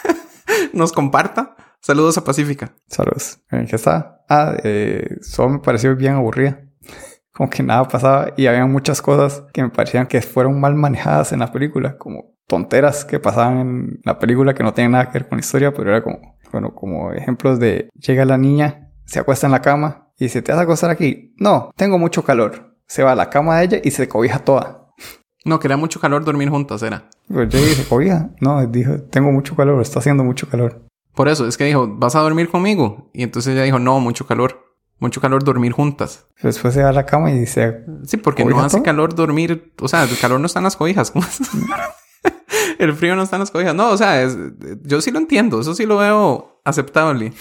nos comparta. Saludos a Pacífica. Saludos. ¿En qué estaba? Ah, eh, solo me pareció bien aburrida. Como que nada pasaba y había muchas cosas que me parecían que fueron mal manejadas en la película, como tonteras que pasaban en la película que no tienen nada que ver con la historia, pero era como, bueno, como ejemplos de llega la niña, se acuesta en la cama y dice, ¿te vas a acostar aquí? No, tengo mucho calor. Se va a la cama de ella y se cobija toda. No, que era mucho calor dormir juntas, era. Pues yo dije, cobija. No, dijo, tengo mucho calor, está haciendo mucho calor. Por eso, es que dijo, ¿vas a dormir conmigo? Y entonces ella dijo, no, mucho calor. Mucho calor dormir juntas. Después se va a la cama y dice, Sí, porque no ¿Cobija hace todo? calor dormir. O sea, el calor no está en las cobijas. El frío no está en las cobijas. No, o sea, es- yo sí lo entiendo. Eso sí lo veo aceptable.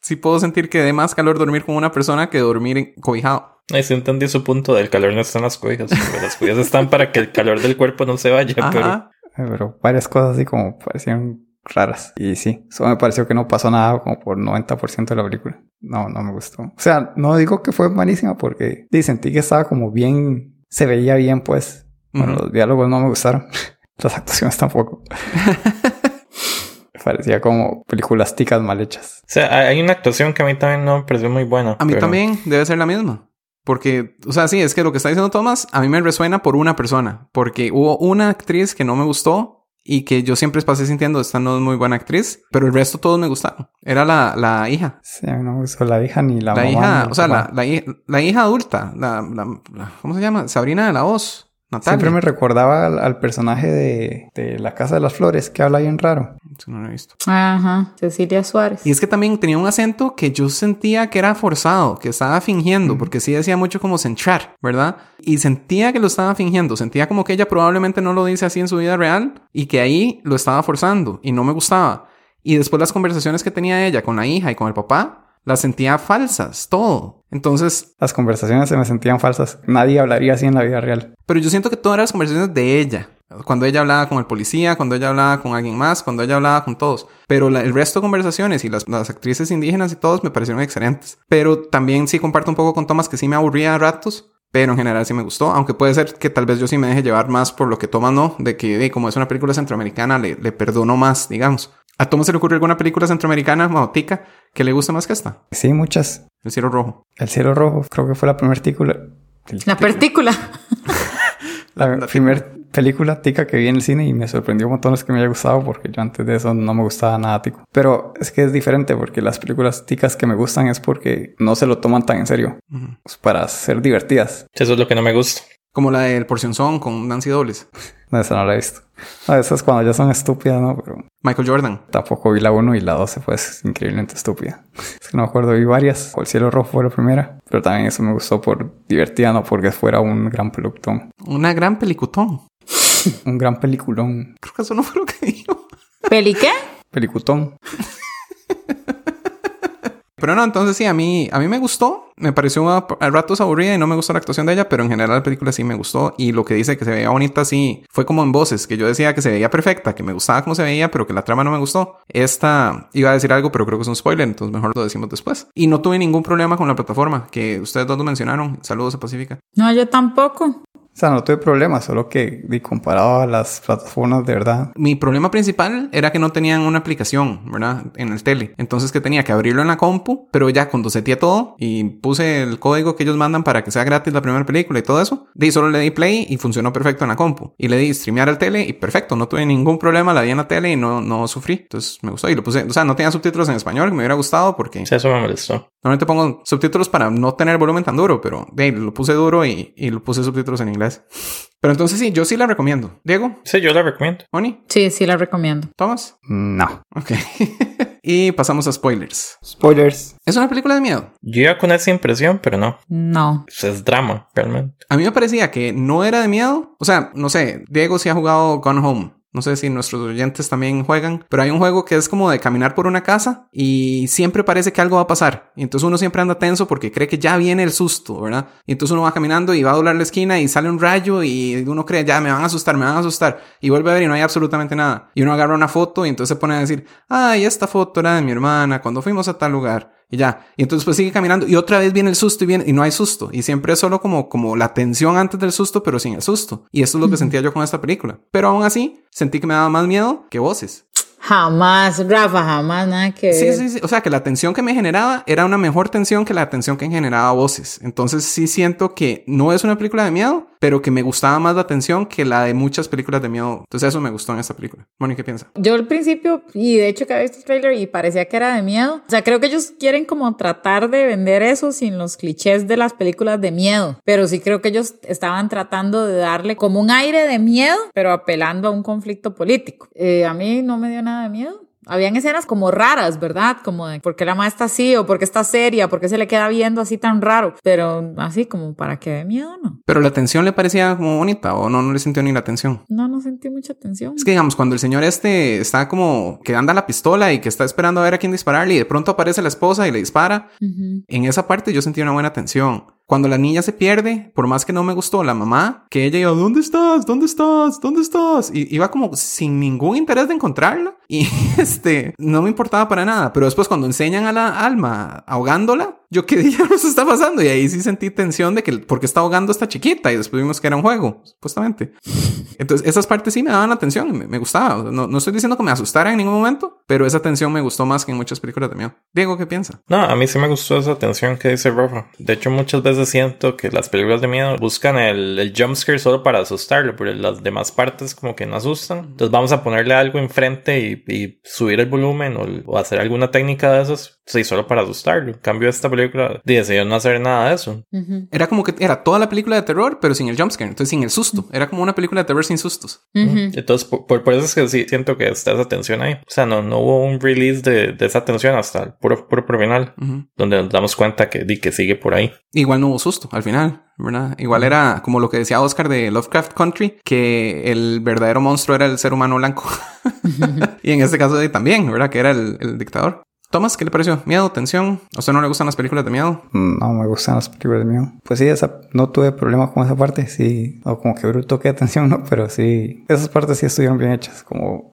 Sí puedo sentir que dé más calor dormir con una persona que dormir en- cobijado. Ahí sí entendí su punto del calor no está en las cobijas. Las cobijas están para que el calor del cuerpo no se vaya, pero Ajá. Pero varias cosas así como parecían raras. Y sí, solo me pareció que no pasó nada como por 90% de la película. No, no me gustó. O sea, no digo que fue malísima porque sí, sentí que estaba como bien, se veía bien pues. Bueno, Ujú. los diálogos no me gustaron. Las actuaciones tampoco. Parecía como películas ticas mal hechas. O sea, hay hay una actuación que a mí también no me pareció muy buena. A mí pero- también debe ser la misma. Porque, o sea, sí, es que lo que está diciendo Tomás, a mí me resuena por una persona. Porque hubo una actriz que no me gustó y que yo siempre pasé sintiendo esta no es muy buena actriz, pero el resto todos me gustaron. Era la, la hija. Sí, no me gustó la hija ni la, La, mamá. hija, ni o sea, la, la, hi- la hija adulta, la, la, la- ¿cómo se llama? Sabrina de la Voz. Natalia. Siempre me recordaba al, al personaje de, de La Casa de las Flores, que habla bien raro. Eso no lo he visto. Ajá, Cecilia Suárez. Y es que también tenía un acento que yo sentía que era forzado, que estaba fingiendo, porque sí decía mucho como centrar, ¿verdad? Y sentía que lo estaba fingiendo, sentía como que ella probablemente no lo dice así en su vida real y que ahí lo estaba forzando y no me gustaba. Y después las conversaciones que tenía ella con la hija y con el papá, las sentía falsas, todo. Entonces, Las conversaciones se me sentían falsas. Nadie hablaría así en la vida real. pero yo siento que todas eran las conversaciones de ella. Cuando ella hablaba con el policía, cuando ella hablaba con alguien más, cuando ella hablaba con todos. Pero la- el resto de conversaciones y las, las actrices indígenas y todos me parecieron excelentes. Pero también sí comparto un poco con Thomas que sí me aburría a ratos. Pero en general sí me gustó. Aunque puede ser que tal vez yo sí me deje llevar más por lo que Thomas no. De que de, como es una película centroamericana le, le perdono más, digamos. ¿A Thomas se le ocurre alguna película centroamericana o tica que le guste más que esta? Sí, muchas. El cielo rojo. El cielo rojo creo que fue la primera película. La partícula. La primera película tica que vi en el cine y me sorprendió montones que me haya gustado porque yo antes de eso no me gustaba nada tico. Pero es que es diferente porque las películas ticas que me gustan es porque no se lo toman tan en serio. Ujú. Es para ser divertidas. Eso es lo que no me gusta. Como la del Porción Son con Nancy Dobles. No, esa no la he visto. A veces cuando ya son estúpidas, ¿no? Pero Michael Jordan. tampoco vi la 1 y la 12 pues increíblemente estúpida. Es que no me acuerdo, vi varias. El cielo rojo fue la primera. Pero también eso me gustó por divertida, no porque fuera un gran peluctón. Una gran pelicutón. Un gran peliculón. Creo que eso no fue lo que dijo. ¿Peli qué? Pelicutón. Pero no, entonces sí, a mí, a mí me gustó. Me pareció a, a ratos aburrida y no me gustó la actuación de ella, pero en general la película sí me gustó. Y lo que dice que se veía bonita, sí, fue como en voces, que yo decía que se veía perfecta, que me gustaba cómo se veía, pero que la trama no me gustó. Esta iba a decir algo, pero creo que es un spoiler, entonces mejor lo decimos después. Y no tuve ningún problema con la plataforma, que ustedes dos lo mencionaron. Saludos a Pacífica. No, yo tampoco. O sea, no tuve problemas, solo que di, comparado a las plataformas de verdad. Mi problema principal era que no tenían una aplicación, ¿verdad? En el tele. Entonces que tenía que abrirlo en la compu, pero ya cuando seteé todo y puse el código que ellos mandan para que sea gratis la primera película y todo eso, di solo le di play y funcionó perfecto en la compu. Y le di streamear al tele y perfecto, no tuve ningún problema, la vi en la tele y no, no sufrí. Entonces me gustó y lo puse, o sea, no tenía subtítulos en español, que me hubiera gustado porque Sí, eso me molestó. Normalmente pongo subtítulos para no tener volumen tan duro, pero ahí, lo puse duro y, y lo puse subtítulos en inglés. Pero entonces sí, yo sí la recomiendo. Diego, Sí, yo la recomiendo. Oni, Sí, sí la recomiendo. Thomas. No. Ok. y pasamos a spoilers. Spoilers. Es una película de miedo. Yo iba con esa impresión, pero no. No. Pues es drama, realmente. A mí me parecía que no era de miedo. O sea, no sé, Diego sí ha jugado Gone Home. No sé si nuestros oyentes también juegan, pero hay un juego que es como de caminar por una casa y siempre parece que algo va a pasar. Y entonces uno siempre anda tenso porque cree que ya viene el susto, ¿verdad? Y entonces uno va caminando y va a doblar la esquina y sale un rayo y uno cree, ya me van a asustar, me van a asustar. Y vuelve a ver y no hay absolutamente nada. Y uno agarra una foto y entonces se pone a decir, ay, esta foto era de mi hermana cuando fuimos a tal lugar. Y ya. Y entonces pues sigue caminando y otra vez viene el susto y viene y no hay susto. Y siempre es solo como, como la tensión antes del susto, pero sin el susto. Y eso es lo que sentía yo con esta película. Pero aún así, sentí que me daba más miedo que voces. Jamás, Rafa, jamás, nada que Sí, ver. sí, sí. O sea, que la tensión que me generaba era una mejor tensión que la tensión que generaba voces. Entonces sí siento que no es una película de miedo, pero que me gustaba más la tensión que la de muchas películas de miedo. Entonces eso me gustó en esta película. Moni, ¿qué piensa? Yo al principio, y de hecho que había visto el trailer y parecía que era de miedo. O sea, creo que ellos quieren como tratar de vender eso sin los clichés de las películas de miedo. Pero sí creo que ellos estaban tratando de darle como un aire de miedo, pero apelando a un conflicto político. Eh, a mí no me dio nada de miedo. Habían escenas como raras, ¿verdad? Como de por qué la madre está así o por qué está seria, por qué se le queda viendo así tan raro. Pero así como para que dé miedo, no. Pero la tensión le parecía como bonita o no, no le sintió ni la tensión. No, no sentí mucha tensión. Es que digamos, cuando el señor este está como que anda la pistola y que está esperando a ver a quién dispararle y de pronto aparece la esposa y le dispara, en esa parte yo sentí una buena tensión. Cuando la niña se pierde, por más que no me gustó la mamá, que ella iba, ¿dónde estás? ¿Dónde estás? ¿Dónde estás? Y iba como sin ningún interés de encontrarla. Y este, no me importaba para nada. Pero después cuando enseñan a la alma ahogándola, yo qué diablos está pasando y ahí sí sentí tensión de que porque está ahogando esta chiquita y después vimos que era un juego, supuestamente. Entonces esas partes sí me daban atención, me, me gustaba. No, no estoy diciendo que me asustara en ningún momento, pero esa tensión me gustó más que en muchas películas de miedo. Diego, ¿qué piensa? No, a mí sí me gustó esa tensión que dice Rafa. De hecho, muchas veces siento que las películas de miedo buscan el, el jumpscare solo para asustarlo, pero las demás partes como que no asustan. Entonces vamos a ponerle algo enfrente y, y subir el volumen o, o hacer alguna técnica de esas, sí, solo para asustarlo. En cambio, esta película decidió no hacer nada de eso. Ujú. Era como que era toda la película de terror, pero sin el jumpscare, entonces sin el susto. Era como una película de terror sin sustos. Ujú. Entonces, por, por- eso es que sí siento que está esa tensión ahí. O sea, no, no hubo un release de, de esa tensión hasta el puro, puro, puro final, Ujú. donde nos damos cuenta que, di, que sigue por ahí. Igual no hubo susto al final, ¿verdad? Igual era como lo que decía Oscar de Lovecraft Country, que el verdadero monstruo era el ser humano blanco. y en este caso de- también, ¿verdad? Que era el, el dictador. Tomás, ¿qué le pareció? ¿Miedo? ¿Tensión? ¿A usted no le gustan las películas de miedo? No me gustan las películas de miedo. Pues sí, esa, no tuve problema con esa parte. Sí, o como que bruto que atención, ¿no? Pero sí, esas partes sí estuvieron bien hechas. Como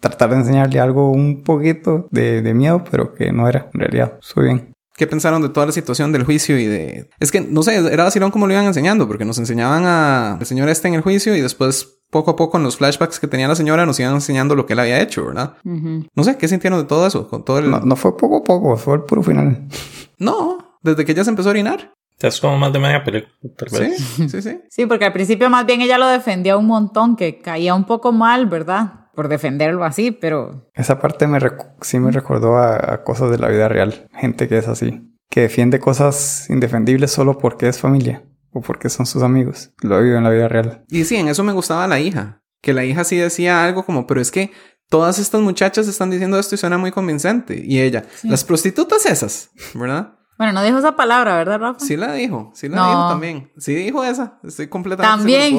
tratar de enseñarle algo un poquito de, de miedo, pero que no era en realidad. Estuvo bien. ¿Qué pensaron de toda la situación del juicio y de... Es que, no sé, era vacilón como lo iban enseñando, porque nos enseñaban a el señor este en el juicio y después, poco a poco, en los flashbacks que tenía la señora, nos iban enseñando lo que él había hecho, ¿verdad? No sé, ¿qué sintieron de todo eso? Con todo el... No, no fue poco a poco, fue el puro final. No, desde que ella se empezó a orinar. O sea, es como más de media película, tal vez. Sí, sí, sí. Sí, porque al principio más bien ella lo defendía un montón, que caía un poco mal, ¿verdad? Por defenderlo así, pero Esa parte me sí me recordó a, a cosas de la vida real. Gente que es así. Que defiende cosas indefendibles solo porque es familia. O porque son sus amigos. Lo vive en la vida real. Y sí, en eso me gustaba la hija. Que la hija sí decía algo como, pero es que todas estas muchachas están diciendo esto y suena muy convincente. Y ella, las prostitutas esas, ¿verdad? bueno, no dijo esa palabra, ¿verdad, Rafa? Sí la dijo, sí la No. dijo también. Sí dijo esa, estoy completamente También.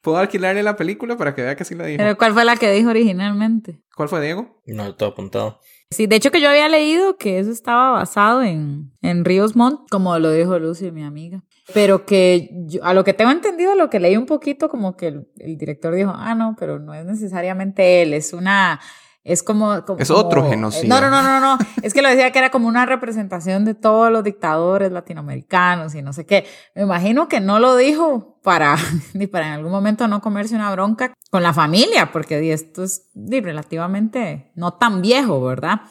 Puedo, puedo alquilarle la película para que vea que sí la dijo. Pero ¿cuál fue la que dijo originalmente? ¿Cuál fue Diego? No, todo apuntado. Sí, de hecho que yo había leído que eso estaba basado en, en Ríos Montt, como lo dijo Lucy, mi amiga. Pero que yo- a lo que tengo entendido, lo que leí un poquito, como que el, el director dijo, ah, no, pero no es necesariamente él, es una, es como... como- Es otro como- genocidio. No, no, no, no, no, es que lo decía que era como una representación de todos los dictadores latinoamericanos y no sé qué. Me imagino que no lo dijo para, ni para en algún momento no comerse una bronca con la familia, porque esto es di, relativamente no tan viejo, ¿verdad?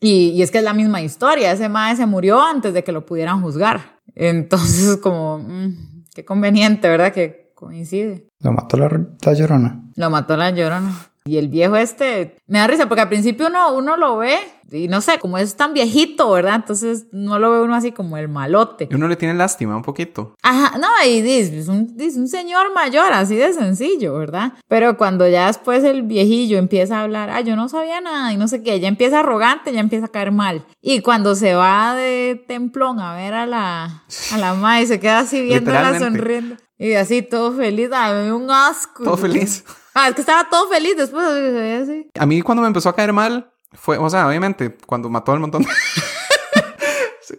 Y, y es que es la misma historia. Ese mae se murió antes de que lo pudieran juzgar. Entonces, como, mm, qué conveniente, ¿verdad? Que coincide. Lo mató la, la llorona. Lo mató la llorona. Y el viejo este, me da risa porque al principio uno, uno lo ve y no sé, como es tan viejito, ¿verdad? Entonces no lo ve uno así como el malote. Y uno le tiene lástima un poquito. Ajá, no, y dice, es un, dice, un señor mayor, así de sencillo, ¿verdad? Pero cuando ya después el viejillo empieza a hablar, ah, yo no sabía nada y no sé qué, ya empieza arrogante, ya empieza a caer mal. Y cuando se va de templón a ver a la, a la ma y se queda así viéndola sonriendo. Y así todo feliz, ay, un asco. Todo feliz. Ah, es que estaba todo feliz después, así. A mí cuando me empezó a caer mal fue, o sea, obviamente, cuando mató al montón.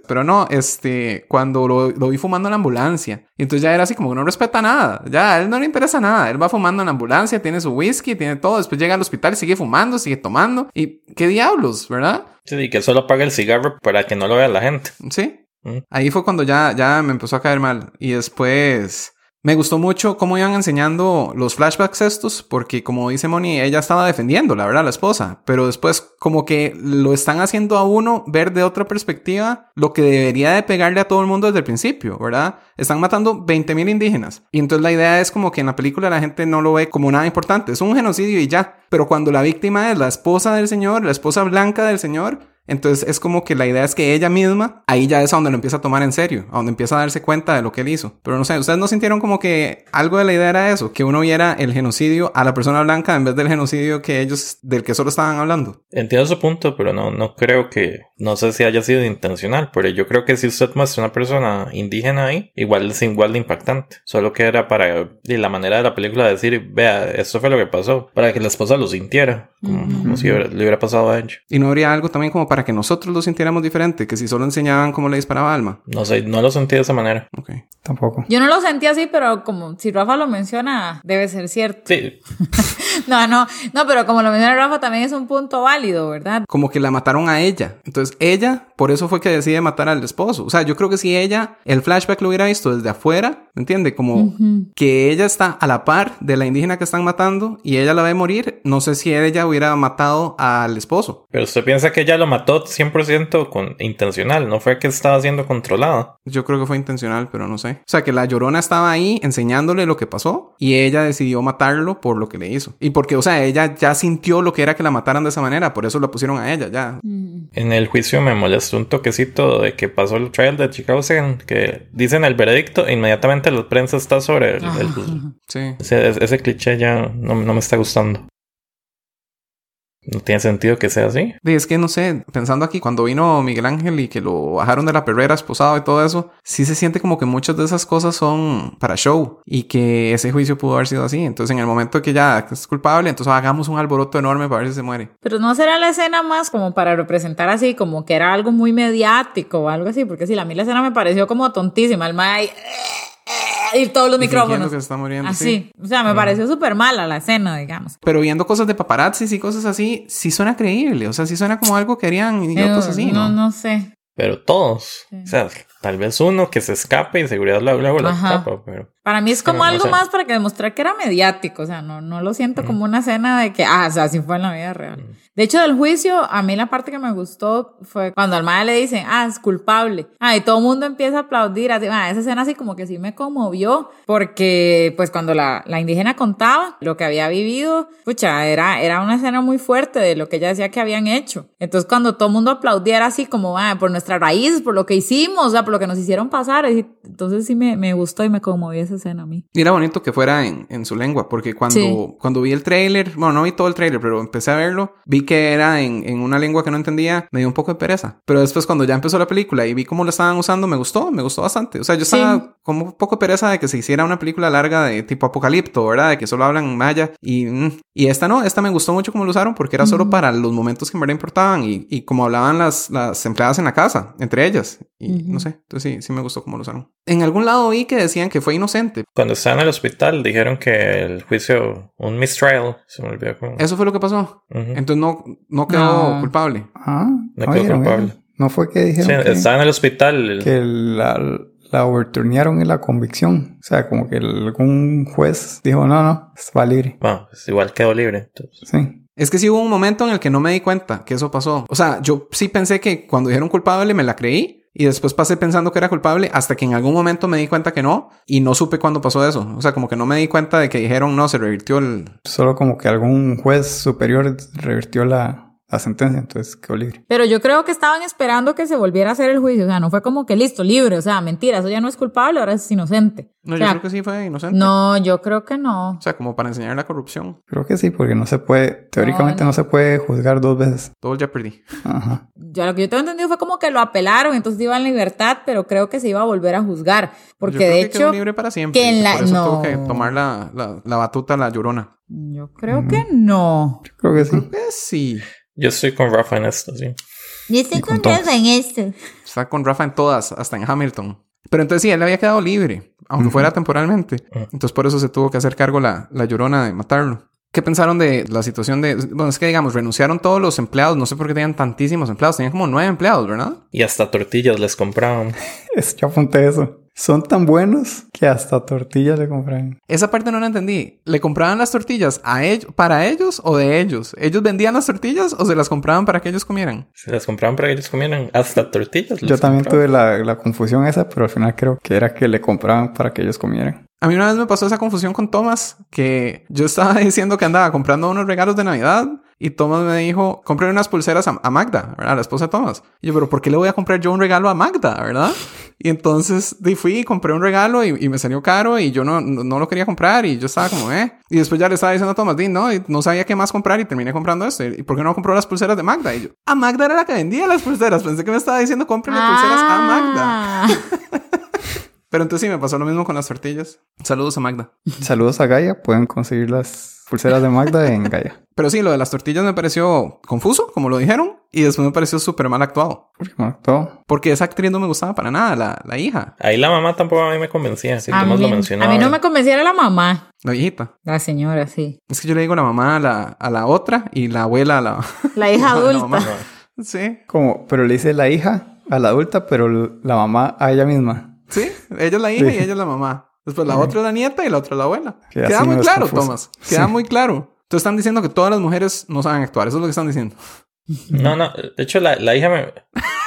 Pero no, este, cuando lo, lo vi fumando en la ambulancia. Y entonces ya era así como que no respeta nada. Ya a él no le interesa nada. Él va fumando en la ambulancia, tiene su whisky, tiene todo. Después llega al hospital, sigue fumando, sigue tomando. Y qué diablos, ¿verdad? Sí, y que solo apaga el cigarro para que no lo vea la gente. Sí. Mm. Ahí fue cuando ya, ya me empezó a caer mal. Y después me gustó mucho cómo iban enseñando los flashbacks estos, porque como dice Moni, ella estaba defendiendo, la verdad, la esposa. Pero después como que lo están haciendo a uno ver de otra perspectiva lo que debería de pegarle a todo el mundo desde el principio, ¿verdad? Están matando 20.000 indígenas. Y entonces la idea es como que en la película la gente no lo ve como nada importante. Es un genocidio y ya. Pero cuando la víctima es la esposa del señor, la esposa blanca del señor, entonces es como que la idea es que ella misma, ahí ya es a donde lo empieza a tomar en serio, a donde empieza a darse cuenta de lo que él hizo. Pero no sé, ¿ustedes no sintieron como que algo de la idea era eso? Que uno viera el genocidio a la persona blanca en vez del genocidio que ellos, del que solo estaban hablando. Entiendo su punto, pero no, no creo que, no sé si haya sido intencional, pero yo creo que si usted muestra una persona indígena ahí, igual es igual de impactante. Solo que era para, y la manera de la película decir, vea, esto fue lo que pasó, para que la esposa lo sintiera, como, como si hubiera- le hubiera pasado a ella. Y no habría algo también como para que nosotros lo sintiéramos diferente, que si solo enseñaban cómo le disparaba Alma. No sé, no lo sentí de esa manera. Ok. Tampoco. Yo no lo sentí así, pero como si Rafa lo menciona, debe ser cierto. Sí, No, no, no, pero como lo menciona Rafa, también es un punto válido, ¿verdad? Como que la mataron a ella. Entonces ella por eso fue que decide matar al esposo. O sea, yo creo que si ella, el flashback lo hubiera visto desde afuera, ¿me entiende? Como que ella está a la par de la indígena que están matando y ella la ve morir, no sé si ella hubiera matado al esposo. Pero usted piensa que ella lo mató 100% con intencional, no fue que estaba siendo controlada. Yo creo que fue intencional, pero no sé. O sea, que la llorona estaba ahí enseñándole lo que pasó y ella decidió matarlo por lo que le hizo. Y porque, o sea, ella ya sintió lo que era que la mataran de esa manera, por eso la pusieron a ella, ya. En el juicio me molestó un toquecito de que pasó el trial de Chicago que dicen el veredicto e inmediatamente la prensa está sobre el, el- Sí. ese, ese cliché ya no, no me está gustando. No tiene sentido que sea así. Y es que no sé, pensando aquí, cuando vino Miguel Ángel y que lo bajaron de la perrera esposado y todo eso, sí se siente como que muchas de esas cosas son para show y que ese juicio pudo haber sido así. Entonces, en el momento que ya es culpable, entonces hagamos un alboroto enorme para ver si se muere. Pero no será la escena más como para representar así, como que era algo muy mediático o algo así, porque sí, a mí la escena me pareció como tontísima, el mae ahí, y todos los micrófonos. que se está muriendo. Así, sí. o sea, me pareció súper mala la escena, digamos. Pero viendo cosas de paparazzis y cosas así, sí suena creíble. O sea, sí suena como algo que harían idiotas así, no, ¿no? no sé. Pero todos. O sea, tal vez uno que se escape y seguridad luego, luego la tapa, pero... Para mí es como no algo sé. más para que demostrar que era mediático, o sea, no, no lo siento como una escena de que, ah, o sea, así fue en la vida real. De hecho, del juicio, a mí la parte que me gustó fue cuando al madre le dicen, ah, es culpable. Ah, y todo el mundo empieza a aplaudir. Así, ah, esa escena así como que sí me conmovió, porque pues cuando la, la indígena contaba lo que había vivido, pucha, era, era una escena muy fuerte de lo que ella decía que habían hecho. Entonces, cuando todo el mundo aplaudía era así como, ah, por nuestra raíz, por lo que hicimos, o sea, por lo que nos hicieron pasar. Entonces sí me, me gustó y me conmovió esa escena a mí. Y era bonito que fuera en, en su lengua, porque cuando, Sí. cuando vi el tráiler, bueno, no vi todo el tráiler, pero empecé a verlo, vi que era en, en una lengua que no entendía, me dio un poco de pereza. Pero después cuando ya empezó la película y vi cómo lo estaban usando, me gustó, me gustó bastante. O sea, yo Sí. estaba como un poco de pereza de que se hiciera una película larga de tipo apocalipto, ¿verdad? De que solo hablan maya. Y, mm, y esta no, esta me gustó mucho como lo usaron porque era solo para los momentos que verdad importaban y, y como hablaban las, las empleadas en la casa, entre ellas. Y no sé, entonces sí, sí me gustó como lo usaron. En algún lado vi que decían que fue inocente, Cuando estaba en el hospital dijeron que el juicio, un mistrial, se me olvidó cómo. Eso fue lo que pasó. Ujú. Entonces no, no quedó No. culpable. Ah, No quedó dijeron culpable. No fue que Sí, dijeron que, estaba en el hospital. el- que la, la overturnearon en la convicción. O sea, como que algún juez dijo, no, no, va libre. Bueno, pues igual quedó libre. entonces. Sí. Es que sí hubo un momento en el que no me di cuenta que eso pasó. O sea, yo sí pensé que cuando dijeron culpable me la creí. Y después pasé pensando que era culpable hasta que en algún momento me di cuenta que no. Y no supe cuándo pasó eso. O sea, como que no me di cuenta de que dijeron no, se revirtió el... Solo como que algún juez superior revirtió la, la sentencia, entonces quedó libre. Pero yo creo que estaban esperando que se volviera a hacer el juicio. O sea, no fue como que listo, libre. O sea, mentira, eso ya no es culpable, ahora es inocente. No, O yo creo que sí fue inocente. No, yo creo que no. O sea, como para enseñar la corrupción. Creo que sí, porque no se puede, teóricamente no, se puede juzgar dos veces. Todo el Jeopardy. Ajá. Ya lo que yo tengo entendido fue como que lo apelaron, entonces iba en libertad, pero creo que se iba a volver a juzgar. Porque Yo creo de que quedó hecho, libre para siempre. que en la- Por eso no. tuvo que tomar la, la, la batuta la llorona. yo creo que no. Creo que sí. Eh, sí. Yo estoy con Rafa en esto, sí. Yo estoy con todas. en esto. Está con Rafa en todas, hasta en Hamilton. Pero entonces sí, él había quedado libre, aunque fuera temporalmente. Entonces por eso se tuvo que hacer cargo la, la llorona de matarlo. ¿Qué pensaron de la situación de... Bueno, es que digamos, renunciaron todos los empleados. No sé por qué tenían tantísimos empleados. Tenían como nueve empleados, ¿verdad? Y hasta tortillas les compraban. Es, yo apunté eso. Son tan buenos que hasta tortillas le compran. Esa parte no la entendí. ¿Le compraban las tortillas a ellos, para ellos o de ellos? ¿Ellos vendían las tortillas o se las compraban para que ellos comieran? Se las compraban para que ellos comieran. Hasta tortillas. Yo también compraban. tuve la, la confusión esa, pero al final creo que era que le compraban para que ellos comieran. A mí una vez me pasó esa confusión con Thomas, que yo estaba diciendo que andaba comprando unos regalos de Navidad y Thomas me dijo, compré unas pulseras a, a Magda, ¿verdad? La esposa de Thomas. Y yo, pero ¿por qué le voy a comprar yo un regalo a Magda, verdad? Y entonces di, fui y compré un regalo y, y me salió caro y yo no, no, no lo quería comprar y yo estaba como, eh. Y después ya le estaba diciendo a Thomas, di, no, y no sabía qué más comprar y terminé comprando esto. ¿Y por qué no compró las pulseras de Magda? Y yo, a Magda era la que vendía las pulseras. Pensé que me estaba diciendo, cómprele pulseras a Magda. Pero entonces sí, me pasó lo mismo con las tortillas. Saludos a Magda. Saludos a Gaia. Pueden conseguir las pulseras de Magda en Gaia. Pero sí, lo de las tortillas me pareció confuso, como lo dijeron, y después me pareció súper mal actuado. Porque bueno, todo. Porque esa actriz no me gustaba para nada, la, la hija, Ahí la mamá tampoco a mí me convencía. Si a, Tomás mí, lo a mí no me convenciera la mamá. la viejita. La señora, sí. Es que yo le digo la mamá a la, a la otra y la abuela a la... La hija la adulta. mamá. Sí, Como, pero le dice la hija a la adulta, pero la mamá a ella misma. Sí. Ella es la hija Sí. y ella es la mamá. Después la otra es la nieta y la otra es la abuela. Que Queda muy no claro, confuso. Tomás. Queda Sí. muy claro. Entonces están diciendo que todas las mujeres no saben actuar. Eso es lo que están diciendo. No, no, de hecho la, la hija me...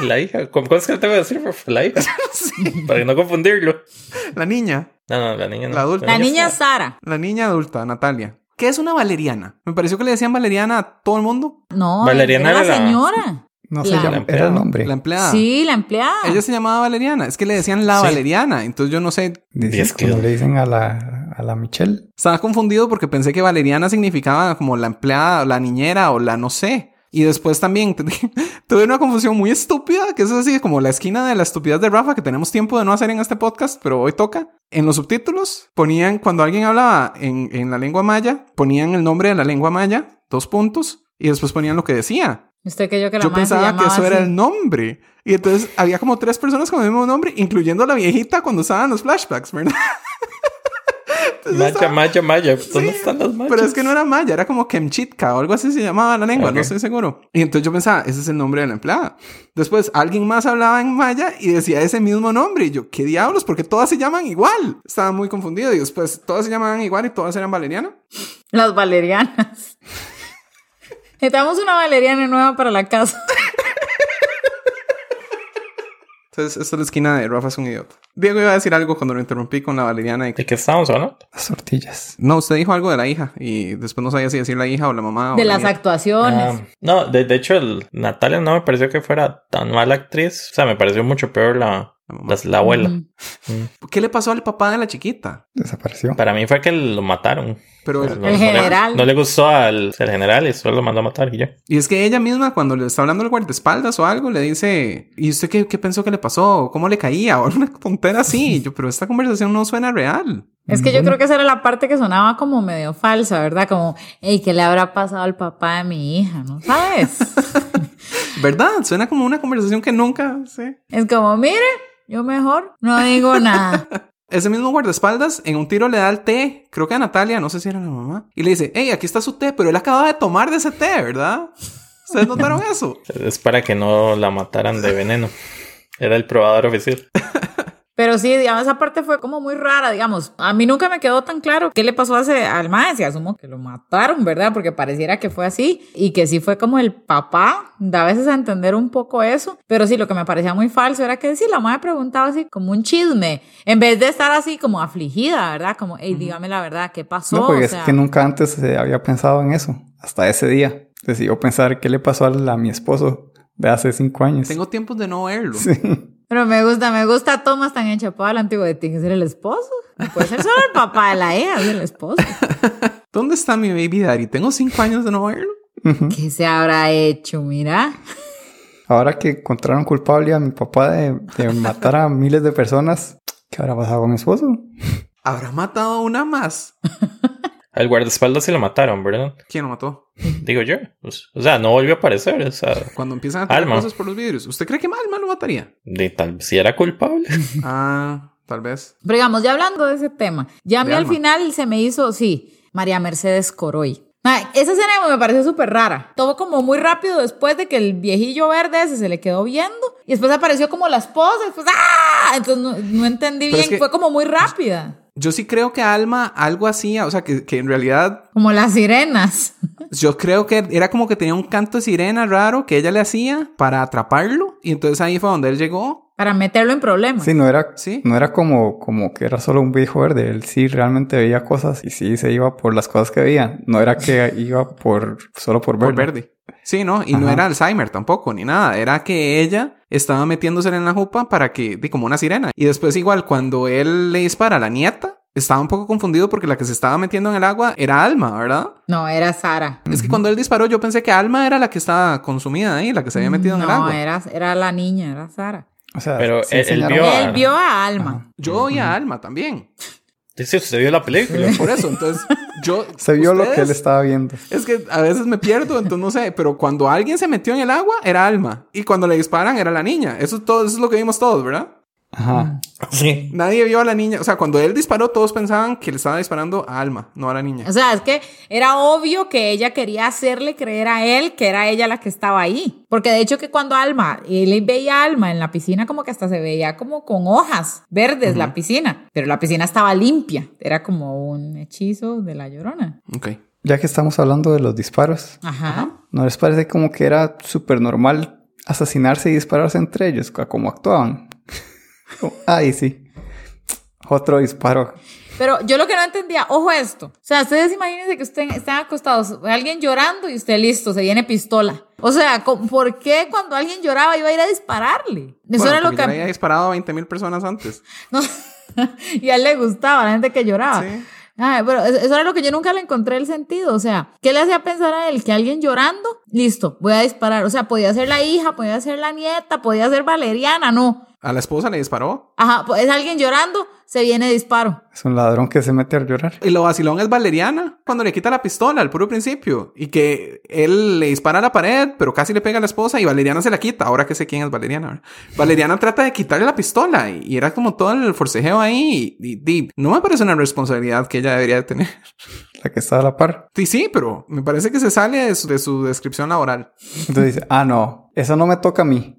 La hija, ¿cómo es que le tengo que decir? La hija. Para no confundirlo. La niña, No, no, la niña no. La adulta. La niña Sara. la niña adulta, Natalia. ¿Qué es una valeriana? Me pareció que le decían valeriana a todo el mundo. No, Valeriana era la- señora. No se La- llama, La era empleada. el nombre. La empleada. Sí, la empleada. Ella se llamaba Valeriana. Es que le decían la Sí. Valeriana. Entonces yo no sé. Dice, Diez como kilos. le dicen a la, a la Michelle. Estaba confundido porque pensé que Valeriana significaba como la empleada, o la niñera o la no sé. Y después también tuve una confusión muy estúpida, que es así como la esquina de la estupidez de Rafa que tenemos tiempo de no hacer en este podcast, pero hoy toca. En los subtítulos ponían, cuando alguien hablaba en, en la lengua maya, ponían el nombre de la lengua maya, dos puntos, y después ponían lo que decía. Usted que yo que la Yo madre se pensaba que eso era así. el nombre. Y entonces había como tres personas con el mismo nombre, incluyendo la viejita cuando estaban los flashbacks, ¿verdad? Entonces Maya, estaba- Maya, Maya. ¿Dónde Sí, están las mayas? Pero es que no era maya, era como Kemchitka o algo así se llamaba la lengua, Ok. no estoy seguro. Y entonces yo pensaba, ese es el nombre de la empleada. Después alguien más hablaba en maya y decía ese mismo nombre. Y yo, ¿qué diablos? Porque todas se llaman igual. Estaba muy confundido. Y después todas se llamaban igual y todas eran valeriana. Las valerianas. Necesitamos una valeriana nueva para la casa. Entonces, esta es la esquina de Rafa es un idiota. Diego iba a decir algo cuando lo interrumpí con la valeriana. Y... ¿De qué estamos hablando? Las tortillas. No, usted dijo algo de la hija y después no sabía si decir la hija o la mamá. o De la las actuaciones. Ah, no, de, de hecho, el, Natalia no me pareció que fuera tan mala actriz. O sea, me pareció mucho peor la, La mamá. la, la abuela. Mm. ¿Qué le pasó al papá de la chiquita? Desapareció. Para mí fue que lo mataron. Pero O sea, no- El no le- general. No le gustó al, al general y solo lo mandó a matar y ya. Y es que ella misma, cuando le está hablando el guardaespaldas o algo, le dice, ¿y usted qué, qué pensó que le pasó? ¿Cómo le caía? O una tontera así. Yo, pero esta conversación no suena real. Es que yo creo que esa era la parte que sonaba como medio falsa, ¿verdad? Como, hey, ¿qué le habrá pasado al papá de mi hija? ¿No sabes? ¿Verdad? Suena como una conversación que nunca sé. es como, mire, yo mejor no digo nada. Ese mismo guardaespaldas en un tiro le da el té, creo que a Natalia, no sé si era la mamá, y le dice, hey, aquí está su té, pero él acaba de tomar de ese té, ¿verdad? ¿Ustedes notaron eso? Es para que no la mataran de veneno. Era el probador oficial. Pero sí, digamos, esa parte fue como muy rara, digamos. A mí nunca me quedó tan claro qué le pasó a ese, al maestro. Asumo que lo mataron, ¿verdad? Porque pareciera que fue así. Y que sí fue como el papá. Da a veces a entender un poco eso. Pero sí, lo que me parecía muy falso era que sí, la madre preguntaba así como un chisme. En vez de estar así como afligida, ¿verdad? Como, hey, dígame la verdad, ¿qué pasó? No, porque O sea, es que nunca antes se había pensado en eso. Hasta ese día. Decidió pensar qué le pasó a, la- a mi esposo de hace cinco años. Tengo tiempos de no verlo. Sí. Pero me gusta, me gusta Tomás tan enchapado al antiguo de tiene que ser el esposo. No puede ser solo el papá de la hija, es el esposo. ¿Dónde está mi baby daddy? Tengo cinco años de no verlo. ¿Qué se habrá hecho? Mira. Ahora que encontraron culpable a mi papá de, de matar a miles de personas, ¿qué habrá pasado con mi esposo? ¿Habrá matado a una más? Al guardaespaldas sí lo mataron, ¿verdad? ¿Quién lo mató? Digo yo. Pues, o sea, no volvió a aparecer. O sea, Cuando empiezan a tirar Alma. cosas por los vidrios. ¿Usted cree que Alma lo mataría? de tal si era culpable. Ah, tal vez. Pero digamos, ya hablando de ese tema, ya a mí al Alma. final se me hizo, sí, María Mercedes Coroy. Ay, esa escena me pareció súper rara. Todo como muy rápido después de que el viejillo verde ese se le quedó viendo. Y después apareció como la esposa. Después, ¡ah! Entonces no, no entendí Pero bien. es que- Fue como muy rápida. Yo sí creo que Alma algo hacía, o sea, que, que en realidad Como las sirenas. yo creo que era como que tenía un canto de sirena raro que ella le hacía para atraparlo y entonces ahí fue donde él llegó. Para meterlo en problemas. Sí, no era, Sí. no era como, como que era solo un viejo verde. Él sí realmente veía cosas y sí se iba por las cosas que veía. No era que iba por solo por Por verlo. verde. Sí, ¿no? Y no era Alzheimer tampoco, ni nada. Era que ella estaba metiéndose en la jupa para que, di como una sirena. Y después igual, cuando él le dispara a la nieta, estaba un poco confundido porque la que se estaba metiendo en el agua era Alma, ¿verdad? No, era Sara. Es que cuando él disparó yo pensé que Alma era la que estaba consumida ahí, la que se había metido en el No, agua. era, era la niña, era Sara. O sea, Pero sí él- vio a- Él vio a Alma. Yo oí a Alma también. Dice, usted vio la película. Por eso, entonces yo... Se vio lo que él estaba viendo. Es que a veces me pierdo, entonces no sé, pero cuando alguien se metió en el agua era Alma y cuando le disparan era la niña. Eso, es todo, eso es lo que vimos todos, ¿verdad? Ajá. Sí. Nadie vio a la niña. O sea, cuando él disparó, todos pensaban que le estaba disparando a Alma, no a la niña. O sea, es que era obvio que ella quería hacerle creer a él que era ella la que estaba ahí. Porque de hecho que cuando Alma, él veía a Alma en la piscina como que hasta se veía como con hojas verdes la piscina. Pero la piscina estaba limpia. Era como un hechizo de la llorona. Ok. Ya que estamos hablando de los disparos, Ajá. ¿no les parece como que era súper normal asesinarse y dispararse entre ellos? Como actuaban. Ay, sí. Otro disparo. Pero yo lo que no entendía, ojo esto. O sea, ustedes imagínense que ustedes están acostados, alguien llorando y usted listo, se viene pistola. O sea, ¿por qué cuando alguien lloraba iba a ir a dispararle? Eso Bueno, era lo que... había disparado a 20 mil personas antes. No. y a él le gustaba, la gente que lloraba. Sí. Ay, pero eso era lo que yo nunca le encontré el sentido. O sea, ¿qué le hacía pensar a él? Que alguien llorando, listo, voy a disparar. O sea, podía ser la hija, podía ser la nieta, podía ser Valeriana, no. A la esposa le disparó. Ajá, pues es alguien llorando, se viene disparo. Es un ladrón que se mete a llorar. Y lo vacilón es Valeriana cuando le quita la pistola al puro principio. Y que él le dispara a la pared, pero casi le pega a la esposa y Valeriana se la quita. Ahora que sé quién es Valeriana. Valeriana trata de quitarle la pistola y, y era como todo el forcejeo ahí. Y, y- y no me parece una responsabilidad que ella debería de tener. La que está a la par. Sí, sí, pero me parece que se sale de su, de su descripción laboral. Entonces dice, ah, no, eso no me toca a mí.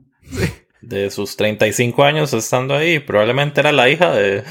De sus 35 años estando ahí, probablemente era la hija de,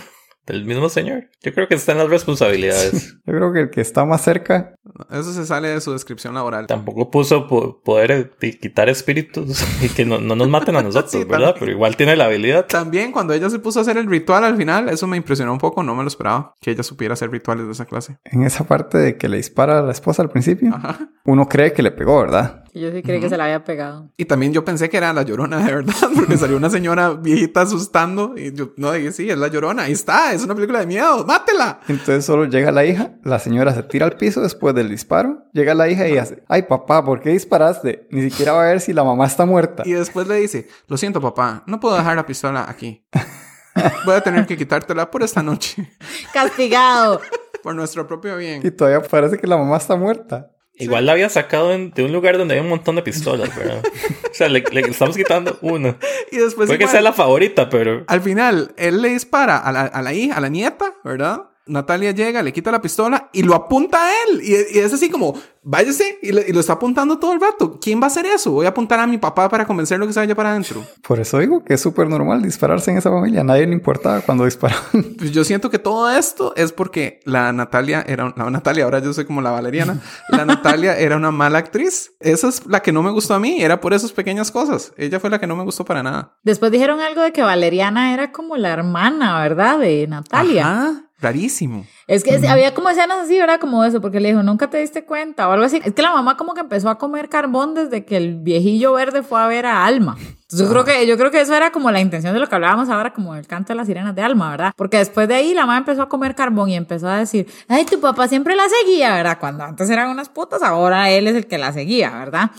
del mismo señor. Yo creo que está en las responsabilidades. Yo creo que el que está más cerca, Eso se sale de su descripción laboral. Tampoco puso po- poder de quitar espíritus y que no, no nos maten a nosotros, Sí, ¿verdad? también. Pero igual tiene la habilidad. También cuando ella se puso a hacer el ritual al final, eso me impresionó un poco, no me lo esperaba, que ella supiera hacer rituales de esa clase. en esa parte de que le dispara a la esposa al principio, Ajá. uno cree que le pegó, ¿verdad? Yo sí creí que se la había pegado. Y también yo pensé que era la llorona de verdad, porque salió una señora viejita asustando y yo no dije, sí, es la llorona, ahí está, es una película de miedo, mátela. Entonces solo llega la hija, la señora se tira al piso después del disparo, llega la hija y hace, ay papá, ¿por qué disparaste? Ni siquiera va a ver si la mamá está muerta. Y después le dice, lo siento papá, no puedo dejar la pistola aquí. Voy a tener que quitártela por esta noche, Castigado. por nuestro propio bien. Y todavía parece que la mamá está muerta. Igual la había sacado en- de un lugar donde hay un montón de pistolas, ¿verdad? o sea, le, le estamos quitando una. Y después Puede que sea la favorita, pero Al final, él le dispara a la, a la hija, a la nieta, ¿verdad? Natalia llega, le quita la pistola y lo apunta a él. Y, y es así como, váyase, y, le- y lo está apuntando todo el rato. ¿Quién va a hacer eso? Voy a apuntar a mi papá para convencerlo que se vaya para adentro. Por eso digo que es súper normal dispararse en esa familia. A nadie le importaba cuando disparaban. Pues yo siento que todo esto es porque la Natalia era, la Natalia, ahora yo soy como la Valeriana. La Natalia era una mala actriz. Esa es la que no me gustó a mí. Era por esas pequeñas cosas. Ella fue la que no me gustó para nada. Después dijeron algo de que Valeriana era como la hermana, ¿verdad? De Natalia. Ajá, rarísimo. Es que es- había como escenas así, ¿verdad? Como eso, porque le dijo, nunca te diste cuenta o algo así. Es que la mamá como que empezó a comer carbón desde que el viejillo verde fue a ver a Alma. Entonces yo creo que, yo creo que eso era como la intención de lo que hablábamos ahora, como el canto de las sirenas de Alma, ¿verdad? Porque después de ahí la mamá empezó a comer carbón y empezó a decir, ay, tu papá siempre la seguía, ¿verdad? Cuando antes eran unas putas, ahora él es el que la seguía, ¿verdad?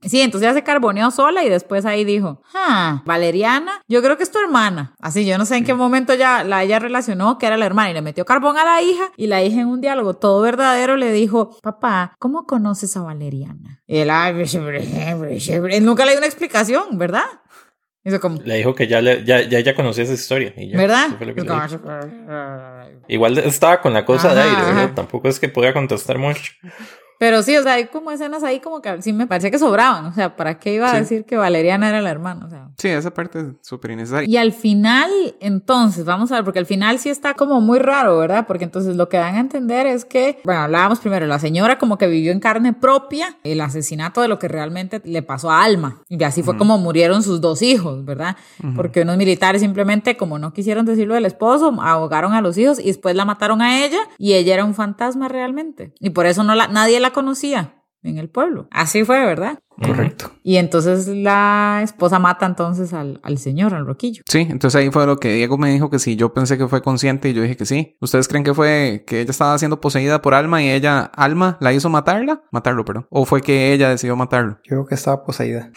Sí, entonces ya se carboneó sola y después ahí dijo, ah, Valeriana, yo creo que es tu hermana. Así, yo no sé en qué momento ya la ella relacionó que era la hermana y le metió carbón a la hija y la hija en un diálogo todo verdadero le dijo, papá, ¿cómo conoces a Valeriana? Y él, ay, él nunca le dio una explicación, ¿verdad? Hizo como, le dijo que ya, le, ya, ya ella conocía esa historia. Y ya, ¿verdad? eso. Igual estaba con la cosa de Ajá, aire, ¿verdad? ajá. Tampoco es que podía contestar mucho. Pero sí, o sea, hay como escenas ahí como que sí me parecía que sobraban. O sea, ¿para qué iba a Sí. decir que Valeriana era la hermana? O sea, Sí, esa parte es súper innecesaria. Y al final, entonces, vamos a ver, porque al final sí está como muy raro, ¿verdad? Porque entonces lo que dan a entender es que, bueno, hablábamos primero, la señora como que vivió en carne propia el asesinato de lo que realmente le pasó a Alma. Y así fue como murieron sus dos hijos, ¿verdad? Porque unos militares simplemente, como no quisieron decirlo del esposo, ahogaron a los hijos y después la mataron a ella y ella era un fantasma realmente. Y por eso no la, nadie la conocía en el pueblo. Así fue, ¿verdad? Correcto. Y entonces la esposa mata entonces al, al señor, al roquillo. Sí, entonces ahí fue lo que Diego me dijo que sí, yo pensé que fue consciente y yo dije que sí. ¿Ustedes creen que fue que ella estaba siendo poseída por Alma y ella, Alma, la hizo matarla? Matarlo, perdón. ¿O fue que ella decidió matarlo? Yo creo que estaba poseída.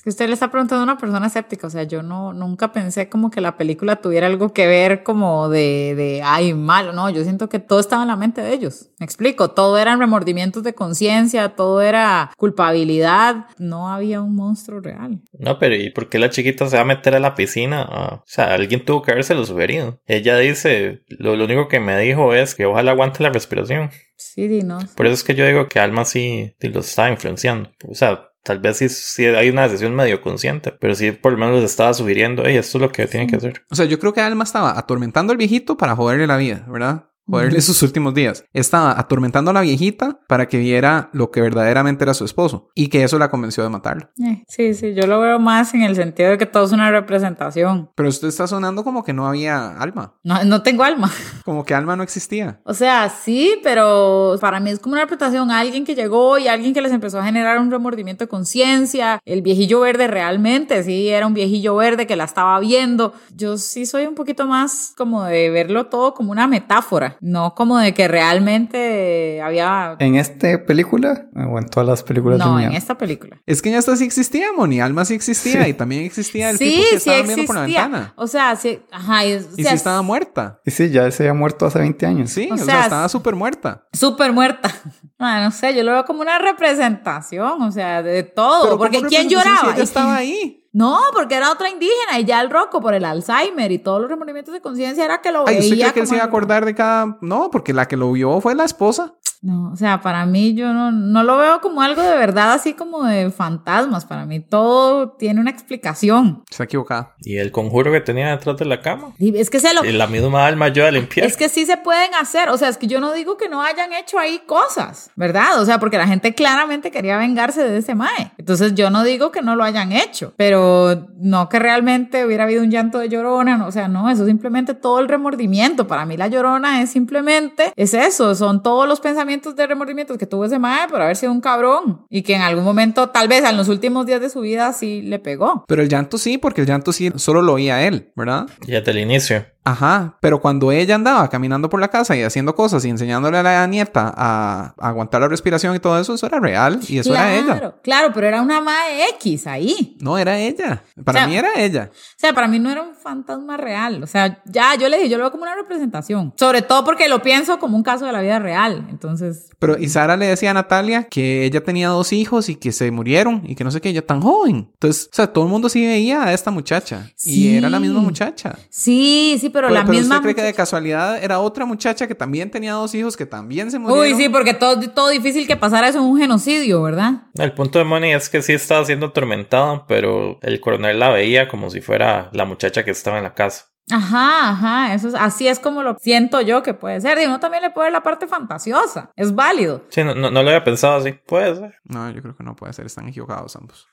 Es que usted le está preguntando a una persona escéptica, o sea, yo no, nunca pensé como que la película tuviera algo que ver como de, de, ay, malo, no, yo siento que todo estaba en la mente de ellos. Me explico, todo eran remordimientos de conciencia, todo era culpabilidad, no había un monstruo real. No, pero ¿y por qué la chiquita se va a meter a la piscina? Ah, o sea, alguien tuvo que haberse lo sugerido. Ella dice, lo, lo único que me dijo es que ojalá aguante la respiración. Sí, di, no. Por eso es que yo digo que Alma sí, sí los está influenciando. O sea, tal vez sí, sí hay una decisión medio consciente, pero sí por lo menos les estaba sugiriendo, hey, esto es lo que tienen que hacer. O sea, yo creo que Alma estaba atormentando al viejito para joderle la vida, ¿verdad? Joderle sus últimos días. Estaba atormentando a la viejita para que viera lo que verdaderamente era su esposo y que eso la convenció de matarlo. Eh, sí, sí, yo lo veo más en el sentido de que todo es una representación. Pero usted está sonando como que no había alma, No, no tengo alma. como que alma no existía. O sea, sí, pero para mí es como una representación. Alguien que llegó y alguien que les empezó a generar un remordimiento de conciencia. El viejillo verde realmente, sí, era un viejillo verde que la estaba viendo. Yo sí soy un poquito más como de verlo todo como una metáfora, no como de que realmente había... En esta película, o en todas las películas de No, en esta película. Es que en esta sí existía, Moni. Alma sí existía Sí. y también existía el Sí, tipo que sí estaba viendo por la existía. ventana. O sea, sí, ajá. Y, o Y sí estaba muerta. Y sí, ya se había muerto hace 20 años. Sí, O o, sea, sea, estaba súper muerta. Súper muerta. Ah, no sé, yo lo veo como una representación, o sea, de todo. Pero porque ¿cómo ¿quién si lloraba? ella estaba ahí. No, porque era otra indígena y ya el roco por el Alzheimer y todos los remordimientos de conciencia era que lo Ay, veía. ¿usted cree que él se iba a acordar de cada...? No, porque la que lo vio fue la esposa. No, o sea, para mí yo no, no lo veo como algo de verdad, así como de fantasmas. Para mí todo tiene una explicación. Está equivocada. Y el conjuro que tenía detrás de la cama. Y es que se lo... Y la misma alma yo a limpiar. Es que sí se pueden hacer, o sea, es que yo no digo que no hayan hecho ahí cosas, ¿verdad? O sea, porque la gente claramente quería vengarse de ese mae. Entonces yo no digo que no lo hayan hecho, pero no que realmente hubiera habido un llanto de llorona, no, o sea, no, eso es simplemente todo el remordimiento. Para mí la llorona es simplemente, es eso, son todos los pensamientos de remordimientos que tuvo ese mae por haber sido un cabrón y que en algún momento, tal vez en los últimos días de su vida, sí le pegó. Pero el llanto sí, porque el llanto sí solo lo oía él, ¿verdad? Y desde el inicio. Ajá, pero cuando ella andaba caminando por la casa y haciendo cosas y enseñándole a la nieta a aguantar la respiración y todo eso, eso era real y eso era ella. Claro, claro, pero era una mae X ahí. No, era ella. Para O sea, mí era ella. O sea, para mí no era un fantasma real. O sea, ya yo le dije, yo lo veo como una representación. Sobre todo porque lo pienso como un caso de la vida real. Entonces, Pero y Sara le decía a Natalia que ella tenía dos hijos y que se murieron y que no sé qué, ella tan joven. Entonces, o sea, todo el mundo sí veía a esta muchacha Sí. y era la misma muchacha. sí, sí, pero, la misma. usted cree que de casualidad era otra muchacha que también tenía dos hijos que también se murieron. Uy, sí, porque todo, todo difícil que pasara eso en un genocidio, ¿verdad? El punto de Money es que sí estaba siendo atormentada, pero el coronel la veía como si fuera la muchacha que estaba en la casa. Ajá, ajá. Eso es, así es como lo siento yo que puede ser. Y uno también le puede ver la parte fantasiosa. Es válido. Sí, no, no, no lo había pensado así. Puede ser. No, yo creo que no puede ser, están equivocados ambos.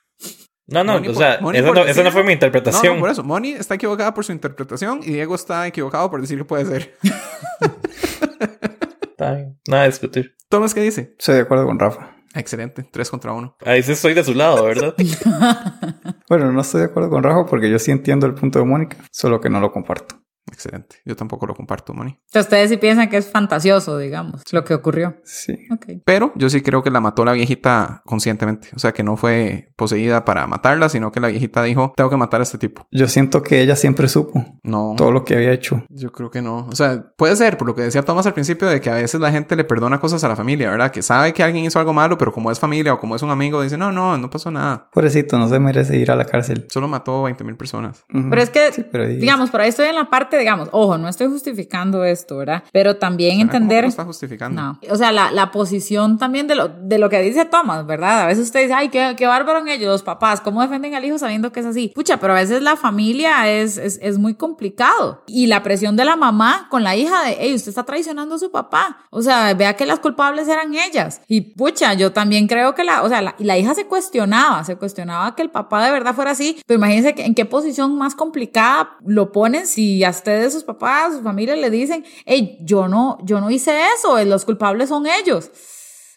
No, no, Moni o sea, Moni esa no, decir- esa no fue mi No, interpretación. no, por eso. Moni está equivocada por su interpretación y Diego está equivocado por decir que puede ser. Está bien. Nada de discutir. Tomás, ¿qué dice? Estoy de acuerdo con Rafa. Excelente, tres contra uno. Ahí sí estoy de su lado, ¿verdad? Bueno, no estoy de acuerdo con Rafa porque yo sí entiendo el punto de Mónica, solo que no lo comparto. Excelente. Yo tampoco lo comparto, Moni. Entonces, ustedes sí piensan que es fantasioso, digamos, lo que ocurrió. Sí. Pero yo sí creo que la mató la viejita conscientemente. O sea, que no fue poseída para matarla, sino que la viejita dijo, tengo que matar a este tipo. Yo siento que ella siempre supo No. todo lo que había hecho. Yo creo que no. O sea, puede ser, por lo que decía Tomás al principio, de que a veces la gente le perdona cosas a la familia, ¿verdad? Que sabe que alguien hizo algo malo, pero como es familia o como es un amigo, dice, no, no, no pasó nada. Pobrecito, no se merece ir a la cárcel. Solo mató 20 mil personas. Pero es que, Sí, pero ahí- digamos, por ahí estoy en la parte, digamos, ojo, no estoy justificando esto, ¿verdad? Pero también entender... lo está justificando. No. O sea, la, la posición también de lo, de lo que dice Thomas, ¿verdad? A veces usted dice, ay, qué, qué bárbaro en ellos, los papás, ¿cómo defienden al hijo sabiendo que es así? Pucha, pero a veces la familia es, es, es muy complicado. Y la presión de la mamá con la hija de, hey, usted está traicionando a su papá. O sea, vea que las culpables eran ellas. Y pucha, yo también creo que la, o sea, la, y la hija se cuestionaba, se cuestionaba que el papá de verdad fuera así. Pero imagínense que- en qué posición más complicada lo ponen si a ustedes, sus papás, sus familias le dicen, hey, yo no, yo no hice eso, los culpables son ellos.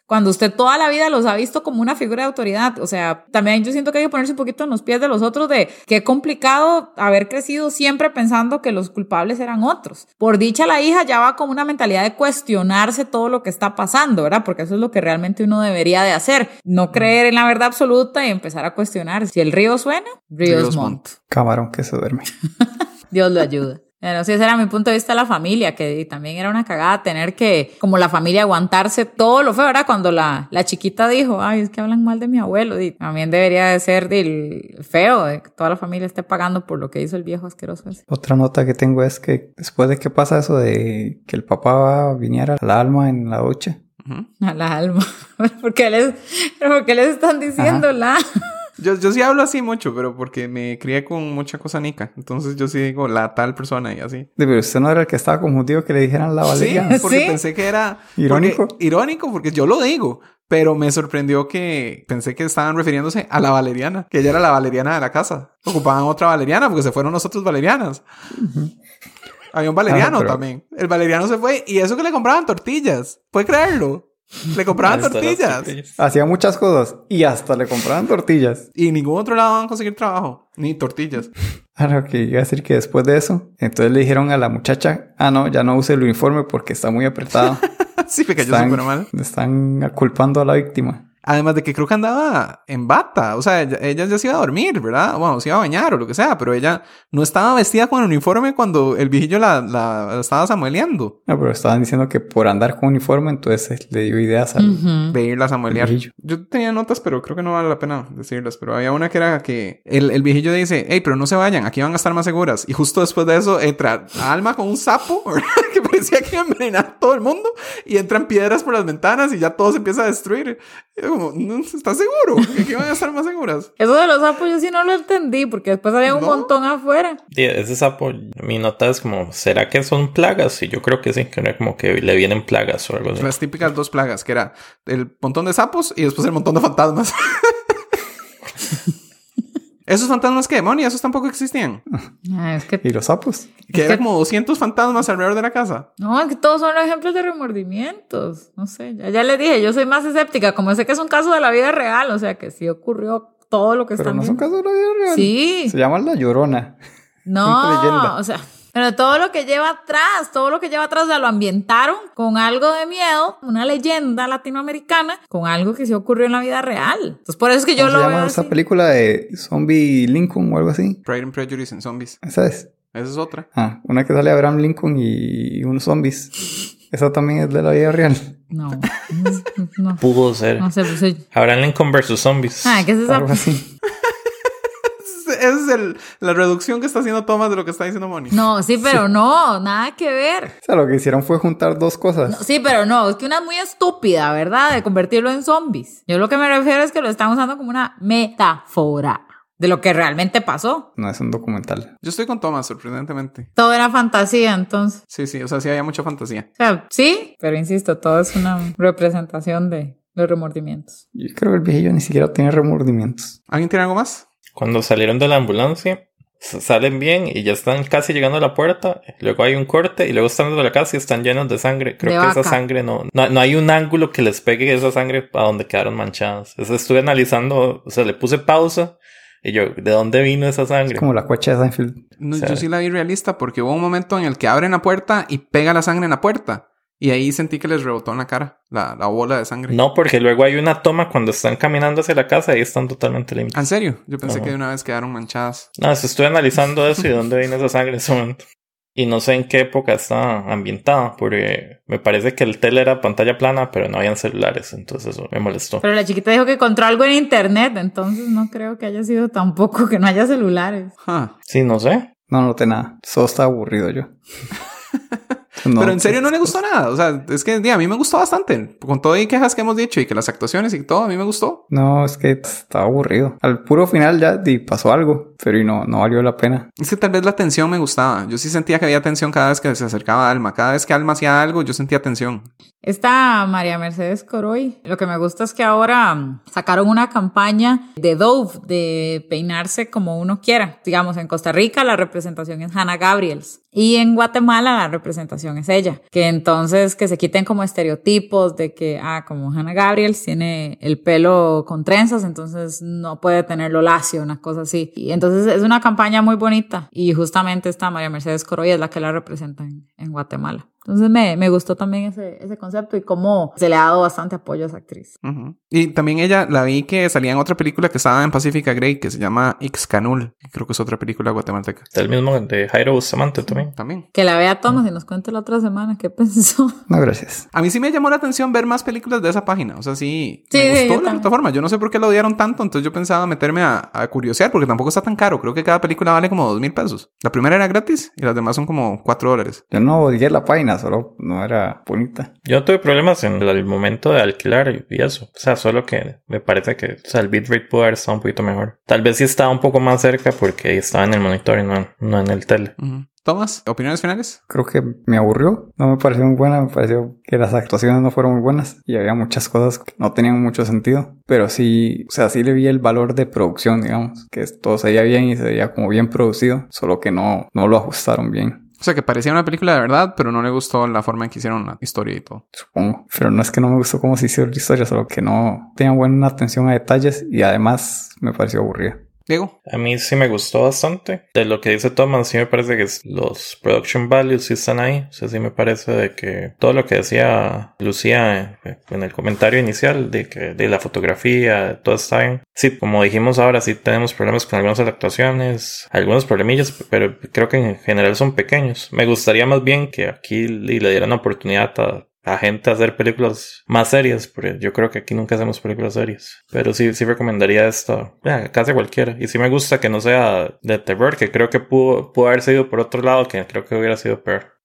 cuando usted toda la vida los ha visto como una figura de autoridad. O sea, también yo siento que hay que ponerse un poquito en los pies de los otros de qué complicado haber crecido siempre pensando que los culpables eran otros. Por dicha, la hija ya va con una mentalidad de cuestionarse todo lo que está pasando, ¿verdad? Porque eso es lo que realmente uno debería de hacer. No creer en la verdad absoluta y empezar a cuestionar. Si el río suena, ríos, Ríos montt. montt. Camarón que se duerme. Dios lo ayuda. Bueno, sí, ese era mi punto de vista de la familia, que también era una cagada tener que, como la familia, aguantarse todo lo feo, ¿verdad? Cuando la, la chiquita dijo, ay, es que hablan mal de mi abuelo, y también debería de ser del feo, de que toda la familia esté pagando por lo que hizo el viejo asqueroso ese. Otra nota que tengo es que después de que pasa eso de que el papá va a viniera al alma en la ducha. A la alma. ¿Por qué les, pero por qué les están diciendo la? Yo, yo sí hablo así mucho, pero porque me crié con mucha cosa nica. Entonces yo sí digo la tal persona y así. de, pero usted no era el que estaba confundido que le dijeran la valeriana. Sí, porque ¿Sí? pensé que era... Irónico. porque- irónico, porque yo lo digo. Pero me sorprendió que pensé que estaban refiriéndose a la valeriana, que ella era la valeriana de la casa. Ocupaban otra valeriana porque se fueron los otros valerianas. Había un valeriano Ah, pero- también. El valeriano se fue y eso que le compraban tortillas. ¿Puede creerlo? Le compraban tortillas. tortillas. Hacía muchas cosas y hasta le compraban tortillas. Y en ningún otro lado van a conseguir trabajo. Ni tortillas. Ahora que iba a decir que después de eso, entonces le dijeron a la muchacha, ah, no, ya no use el uniforme porque está muy apretado. sí, me cayó súper mal. están culpando a la víctima. Además de que creo que andaba en bata. O sea, ella, ella ya se iba a dormir, ¿verdad? Bueno, se iba a bañar o lo que sea. Pero ella no estaba vestida con el uniforme cuando el viejillo la, la, la estaba samueleando. No, pero estaban diciendo que por andar con uniforme, entonces le dio ideas al... Ujú. De irla a samuelear. Yo tenía notas, pero creo que no vale la pena decirlas. Pero había una que era que el, el viejillo dice, hey, pero no se vayan, aquí van a estar más seguras. Y justo después de eso entra Alma con un sapo, ¿verdad? que parecía que iba a envenenar a todo el mundo. Y entran piedras por las ventanas y ya todo se empieza a destruir. Como, "No, ¿estás seguro? ¿Que aquí van a estar más seguras? Eso de los sapos yo sí no lo entendí, porque después había un ¿No? montón afuera. Sí, ese sapo, mi nota es como, ¿será que son plagas? Y yo creo que sí, que no es como que le vienen plagas o algo así. Las típicas dos plagas, que era el montón de sapos y después el montón de fantasmas. Esos fantasmas que demonio, esos tampoco existían. Es que Y los sapos. Que Es era que- como 200 fantasmas alrededor de la casa. No, es que todos son ejemplos de remordimientos. No sé, ya, ya les dije, yo soy más escéptica. Como sé que es un caso de la vida real, o sea que sí ocurrió todo lo que Pero están no son viendo. casos de la vida real. Sí, Se llama La Llorona. no, o sea, pero todo lo que lleva atrás, todo lo que lleva atrás, o sea, lo ambientaron con algo de miedo, una leyenda latinoamericana, con algo que sí ocurrió en la vida real. Entonces, por eso es que yo ¿Cómo lo se veo llama esa así. película de Zombie Lincoln o algo así? Pride and Prejudice en zombies. Esa es. Esa es otra. Ah, una que sale Abraham Lincoln y unos zombies. Esa también es de la vida real. No, no, Pudo ser. no sé, pues soy- Abraham Lincoln versus zombies. Ah, ¿qué es esa? Algo así. Esa es el- la reducción que está haciendo Thomas de lo que está diciendo Moni. No, sí, pero no, nada que ver. O sea, lo que hicieron fue juntar dos cosas. Sí, pero no, es que una es muy estúpida, ¿verdad? De convertirlo en zombies. Yo lo que me refiero es que lo están usando como una metáfora de lo que realmente pasó. No es un documental. Yo estoy con Thomas, sorprendentemente. Todo era fantasía, entonces. Sí, sí, o sea, sí había mucha fantasía. O sea, sí, pero insisto, todo es una representación de los remordimientos. Yo creo que el viejillo ni siquiera tiene remordimientos. ¿Alguien tiene algo más? Cuando salieron de la ambulancia, salen bien y ya están casi llegando a la puerta. Luego hay un corte y luego están dentro de la casa y están llenos de sangre. Creo De que esa sangre no, no. No hay un ángulo que les pegue esa sangre a donde quedaron manchadas. Eso estuve analizando, o sea, le puse pausa y yo, ¿de dónde vino esa sangre? Es como la cuacha de Seinfeld. No, O sea- yo sí la vi realista porque hubo un momento en el que abren la puerta y pega la sangre en la puerta. Y ahí sentí que les rebotó en la cara la, la bola de sangre. No, porque luego hay una toma cuando están caminando hacia la casa y están totalmente ¿En limpios. serio? Yo pensé que de una vez quedaron manchadas. No, se estoy analizando eso y de dónde viene esa sangre en ese momento. Y no sé en qué época está ambientada, porque me parece que el tele era pantalla plana, pero no habían celulares, entonces eso me molestó. Pero la chiquita dijo que encontró algo en internet, entonces no creo que haya sido tampoco que no haya celulares. Huh. Sí, no sé. No noté nada. Solo estaba aburrido yo. No, Pero en serio no le gustó nada. O sea, es que a mí me gustó bastante. Con todo y quejas que hemos dicho y que las actuaciones y todo, a mí me gustó. No, es que estaba aburrido. Al puro final ya pasó algo, pero y no, no valió la pena. Es que tal vez la tensión me gustaba. Yo sí sentía que había tensión cada vez que se acercaba a Alma. Cada vez que Alma hacía algo, yo sentía tensión. Esta María Mercedes Coroy, lo que me gusta es que ahora mm, sacaron una campaña de Dove, de peinarse como uno quiera. Digamos, en Costa Rica la representación es Hannah Gabriels y en Guatemala la representación es ella. Que entonces que se quiten como estereotipos de que, ah, como Hannah Gabriels tiene el pelo con trenzas, entonces no puede tenerlo lacio, una cosa así. Y entonces es una campaña muy bonita y justamente esta María Mercedes Coroy es la que la representa en, en Guatemala. Entonces me, me gustó también ese, ese concepto y cómo se le ha dado bastante apoyo a esa actriz. Ujú. Y también ella la vi que salía en otra película que estaba en Pacifica Grey que se llama Ixcanul. que Creo que es otra película guatemalteca. Está el mismo de Jairo Bustamante también. También. Que la vea Thomas y nos cuente la otra semana qué pensó. No, gracias. A mí sí me llamó la atención ver más películas de esa página. O sea, sí, Sí, me sí, gustó la también. plataforma. Yo no sé por qué la odiaron tanto, entonces yo pensaba meterme a, a curiosear porque tampoco está tan caro. Creo que cada película vale como dos mil pesos. La primera era gratis y las demás son como cuatro dólares. Yo no odié la página, solo no era bonita. Yo no tuve problemas en el momento de alquilar y eso. O sea, solo que me parece que o sea, el bitrate pudo haber estado un poquito mejor. Tal vez sí estaba un poco más cerca porque estaba en el monitor y no, no en el tele. Ujú. Tomás, ¿opiniones finales? Creo que me aburrió, no me pareció muy buena, me pareció que las actuaciones no fueron muy buenas y había muchas cosas que no tenían mucho sentido, pero sí, o sea, sí le vi el valor de producción, digamos, que todo se veía bien y se veía como bien producido, solo que no, no lo ajustaron bien, O sea, que parecía una película de verdad, pero no le gustó la forma en que hicieron la historia y todo. supongo. Pero no es que no me gustó cómo se hizo la historia, solo que no tenía buena atención a detalles y además me pareció aburrida. Diego, A mí sí me gustó bastante. De lo que dice Thomas, sí me parece que los production values sí están ahí. O sea, sí me parece de que todo lo que decía Lucía eh, en el comentario inicial, de que de la fotografía, todo está bien. Sí, como dijimos ahora, sí tenemos problemas con algunas actuaciones, algunos problemillas, pero creo que en general son pequeños. Me gustaría más bien que aquí le dieran oportunidad a a gente hacer películas más serias, porque yo creo que aquí nunca hacemos películas serias. Pero sí, sí recomendaría esto, casi cualquiera. Y sí me gusta que no sea de terror, que creo que pudo, pudo haber sido por otro lado, que creo que hubiera sido peor.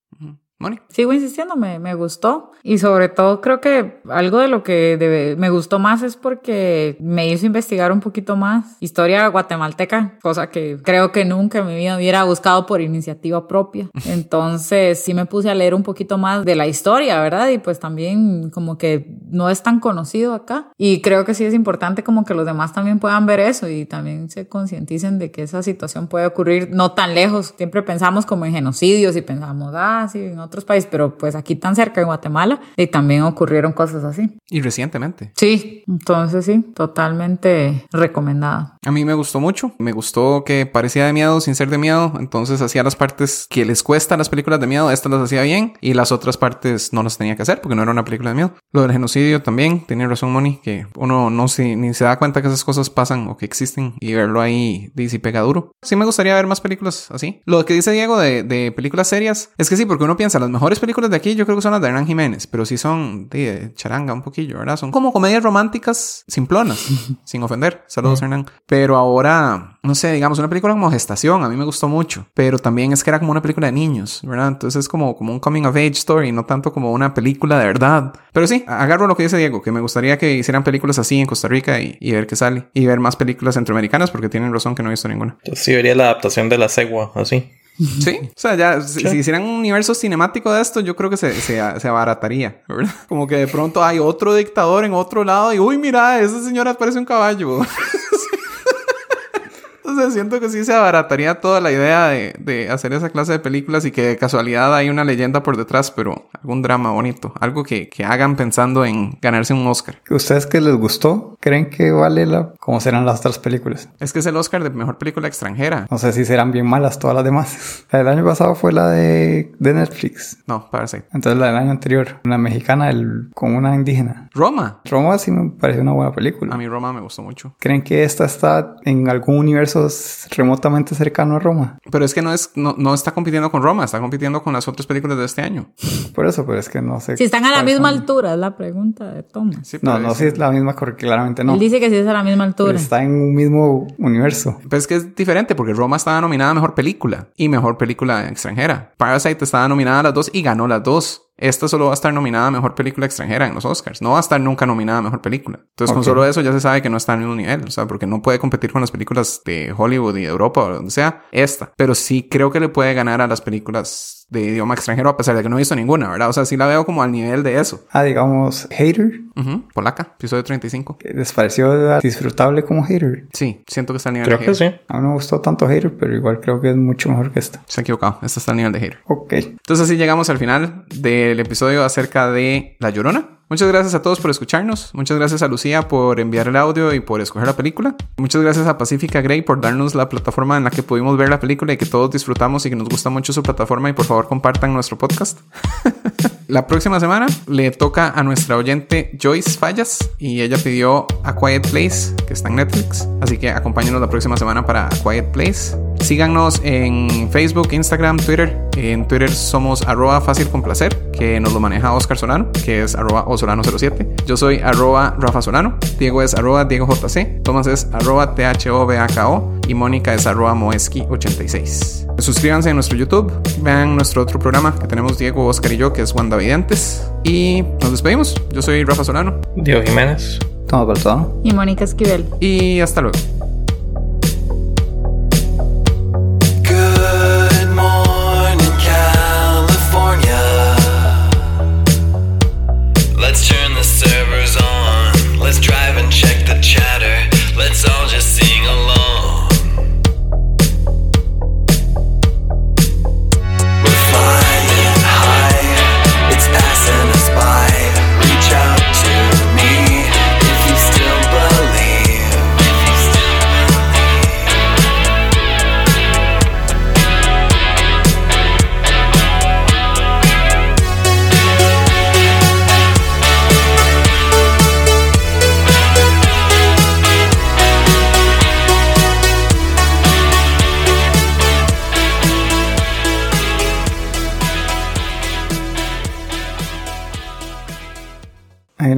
Moni. Sigo insistiendo, me, me gustó. Y sobre todo creo que algo de lo que debe- me gustó más es porque me hizo investigar un poquito más historia guatemalteca, cosa que creo que nunca en mi vida hubiera buscado por iniciativa propia. Entonces sí me puse a leer un poquito más de la historia, ¿verdad? Y pues también como que no es tan conocido acá. Y creo que sí es importante como que los demás también puedan ver eso y también se concienticen de que esa situación puede ocurrir no tan lejos. Siempre pensamos como en genocidios y pensamos, ah, sí, en otros países, pero pues aquí tan cerca de Guatemala y también ocurrieron cosas así. Y recientemente. Sí, entonces sí, totalmente recomendada. A mí me gustó mucho. Me gustó que parecía de miedo sin ser de miedo. Entonces hacía las partes que les cuesta las películas de miedo. Estas las hacía bien. Y las otras partes no las tenía que hacer porque no era una película de miedo. Lo del genocidio también. Tenía razón, Moni. Que uno no se, ni se da cuenta que esas cosas pasan o que existen. Y verlo ahí dice pega duro. Sí me gustaría ver más películas así. Lo que dice Diego de, de películas serias. Es que sí, porque uno piensa, las mejores películas de aquí yo creo que son las de Hernán Jiménez. Pero sí son de, charanga un poquillo, ¿verdad? Son como comedias románticas simplonas. sin ofender. Saludos, Hernán. Pero ahora, no sé, digamos, una película como Gestación, a mí me gustó mucho. Pero también es que era como una película de niños, ¿verdad? Entonces es como, como un coming of age story, no tanto como una película de verdad. Pero sí, agarro lo que dice Diego, que me gustaría que hicieran películas así en Costa Rica y, y ver qué sale. Y ver más películas centroamericanas, porque tienen razón que no he visto ninguna. Entonces sí vería la adaptación de la cegua, así. Sí, o sea, ya, si, si hicieran un universo cinemático de esto, yo creo que se, se, se abarataría, ¿verdad? Como que de pronto hay otro dictador en otro lado y, uy, mira, esa señora parece un caballo. Entonces siento que sí se abarataría toda la idea de, de, hacer esa clase de películas y que de casualidad hay una leyenda por detrás, pero algún drama bonito, algo que, que hagan pensando en ganarse un Oscar. ¿Ustedes que les gustó? ¿Creen que vale la... cómo serán las otras películas? Es que es el Oscar de mejor película extranjera. No sé si serán bien malas todas las demás. La del año pasado fue la de, de Netflix. No, Parasite. Entonces la del año anterior, una mexicana el, con una indígena. Roma. Roma sí me pareció una buena película. A mí Roma me gustó mucho. ¿Creen que esta está en algún universo remotamente cercano a Roma? Pero es que no, es, no, no está compitiendo con Roma, está compitiendo con las otras películas de este año. Por eso, pero es que no sé. Si están a la misma son. altura, es la pregunta de Thomas. Sí, no, no, si es la misma, porque claramente no. Él dice que sí es a la misma altura. Pero está en un mismo universo. Pero es que es diferente, porque Roma estaba nominada a Mejor Película y Mejor Película Extranjera. Parasite estaba nominada a las dos y ganó las dos. Esta solo va a estar nominada a Mejor Película Extranjera en los Oscars. No va a estar nunca nominada a Mejor Película. Entonces, okay. con solo eso ya se sabe que no está al mismo nivel. O sea, porque no puede competir con las películas de Hollywood y de Europa o donde sea. Esta. Pero sí creo que le puede ganar a las películas de idioma extranjero, a pesar de que no he visto ninguna, ¿verdad? O sea, sí la veo como al nivel de eso. Ah, digamos, Hater. Polaca, episodio 35. ¿Les pareció disfrutable como Hater? Sí, siento que está al nivel Creo de que hater. sí. A mí no me gustó tanto Hater, pero igual creo que es mucho mejor que esta. Se ha equivocado, este está al nivel de hater. Ok. Entonces así llegamos al final del episodio acerca de La Llorona. Muchas gracias a todos por escucharnos. Muchas gracias a Lucía por enviar el audio y por escoger la película. Muchas gracias a Pacifica Grey por darnos la plataforma en la que pudimos ver la película y que todos disfrutamos y que nos gusta mucho su plataforma y por favor compartan nuestro podcast. la próxima semana le toca a nuestra oyente Joyce Fallas y ella pidió A Quiet Place que está en Netflix. Así que acompáñenos la próxima semana para Quiet Place. Síganos en Facebook, Instagram, Twitter. En Twitter somos arroba fácil con placer, que nos lo maneja Oscar Solano, que es arroba osolano07. Yo soy arroba Rafa Solano. Diego es arroba Diego JC. Tomás es arroba THOBAKO. Y Mónica es arroba Moeski86. Suscríbanse a nuestro YouTube. Vean nuestro otro programa que tenemos Diego, Oscar y yo, que es Wanda Videntes. Y nos despedimos. Yo soy Rafa Solano. Diego Jiménez. Tomás Baltado. Y Mónica Esquivel. Y hasta luego.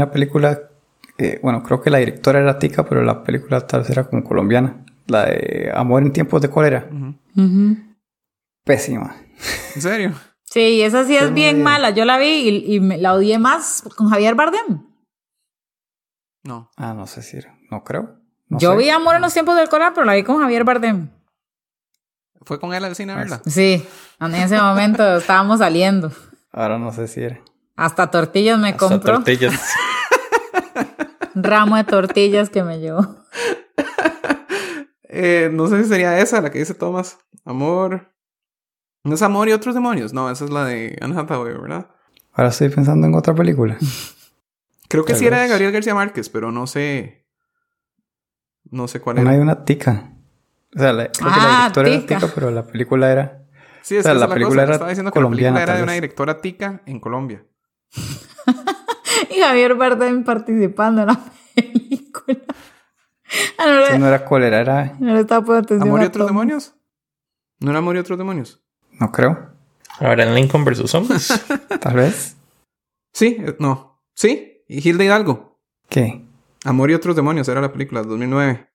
Una película, eh, bueno, creo que la directora era tica, pero la película tal vez era como colombiana. La de Amor en tiempos de cólera. Pésima. ¿En serio? Sí, esa sí es muy bien mala. Yo la vi y, y me- la odié más con Javier Bardem. No. Ah, no sé si era. No creo. No Yo sé. vi Amor en los tiempos del colar, pero la vi con Javier Bardem. ¿Fue con él al cine a verla? Sí, en ese momento estábamos saliendo. Ahora no sé si era. Hasta tortillas me Hasta compró. tortillas. Ramo de tortillas que me llevó. Eh, no sé si sería esa la que dice Thomas. Amor. ¿No es Amor y otros demonios? No, esa es la de Anne Hathaway, ¿verdad? Ahora estoy pensando en otra película. Creo que Tal sí era de. Gabriel García Márquez, pero no sé. No sé cuál Una era. hay una tica. O sea, la, creo que la Ah, directora tica. era tica, pero la película era. Sí, es o sea, que esa la es la película cosa. era Estaba diciendo que la colombiana, película era de una directora tica en Colombia. Y Javier Bardem participando en la película. Ah, no, Entonces le, no era cólera, era. no le estaba poniendo atención ¿Amor y otros demonios? ¿No era Amor y otros demonios? No creo. Ahora en Lincoln vs. Zombies. Tal vez. Sí, eh, no. Sí, y Hilda Hidalgo. ¿Qué? Amor y otros demonios era la película, 2009.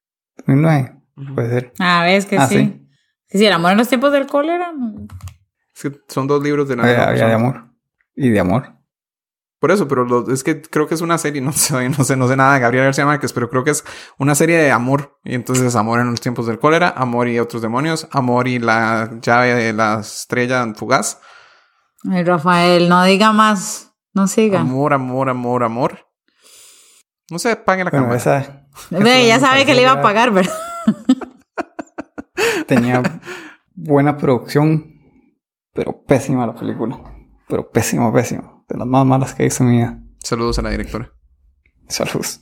2009. Puede ser. Ah, ves que Ah, sí. sí. sí. Sí, el amor en los tiempos del cólera. Es que son dos libros de la Había, misma había de amor. Y de amor. Por eso, pero lo- es que creo que es una serie, no sé, no sé, no sé nada de Gabriel García Márquez, pero creo que es una serie de amor. Y entonces amor en los tiempos del cólera, amor y otros demonios, amor y la llave de la estrella fugaz, Ay, Rafael, no diga más. No siga. amor, amor, amor, amor. No sé, pague la Bueno, cámara. esa Ve, ya sabe que le iba a pagar, ¿verdad? tenía buena producción, pero pésima la película. Pero pésima, pésima. De las más malas que hice en mi vida. Saludos a la directora. Saludos.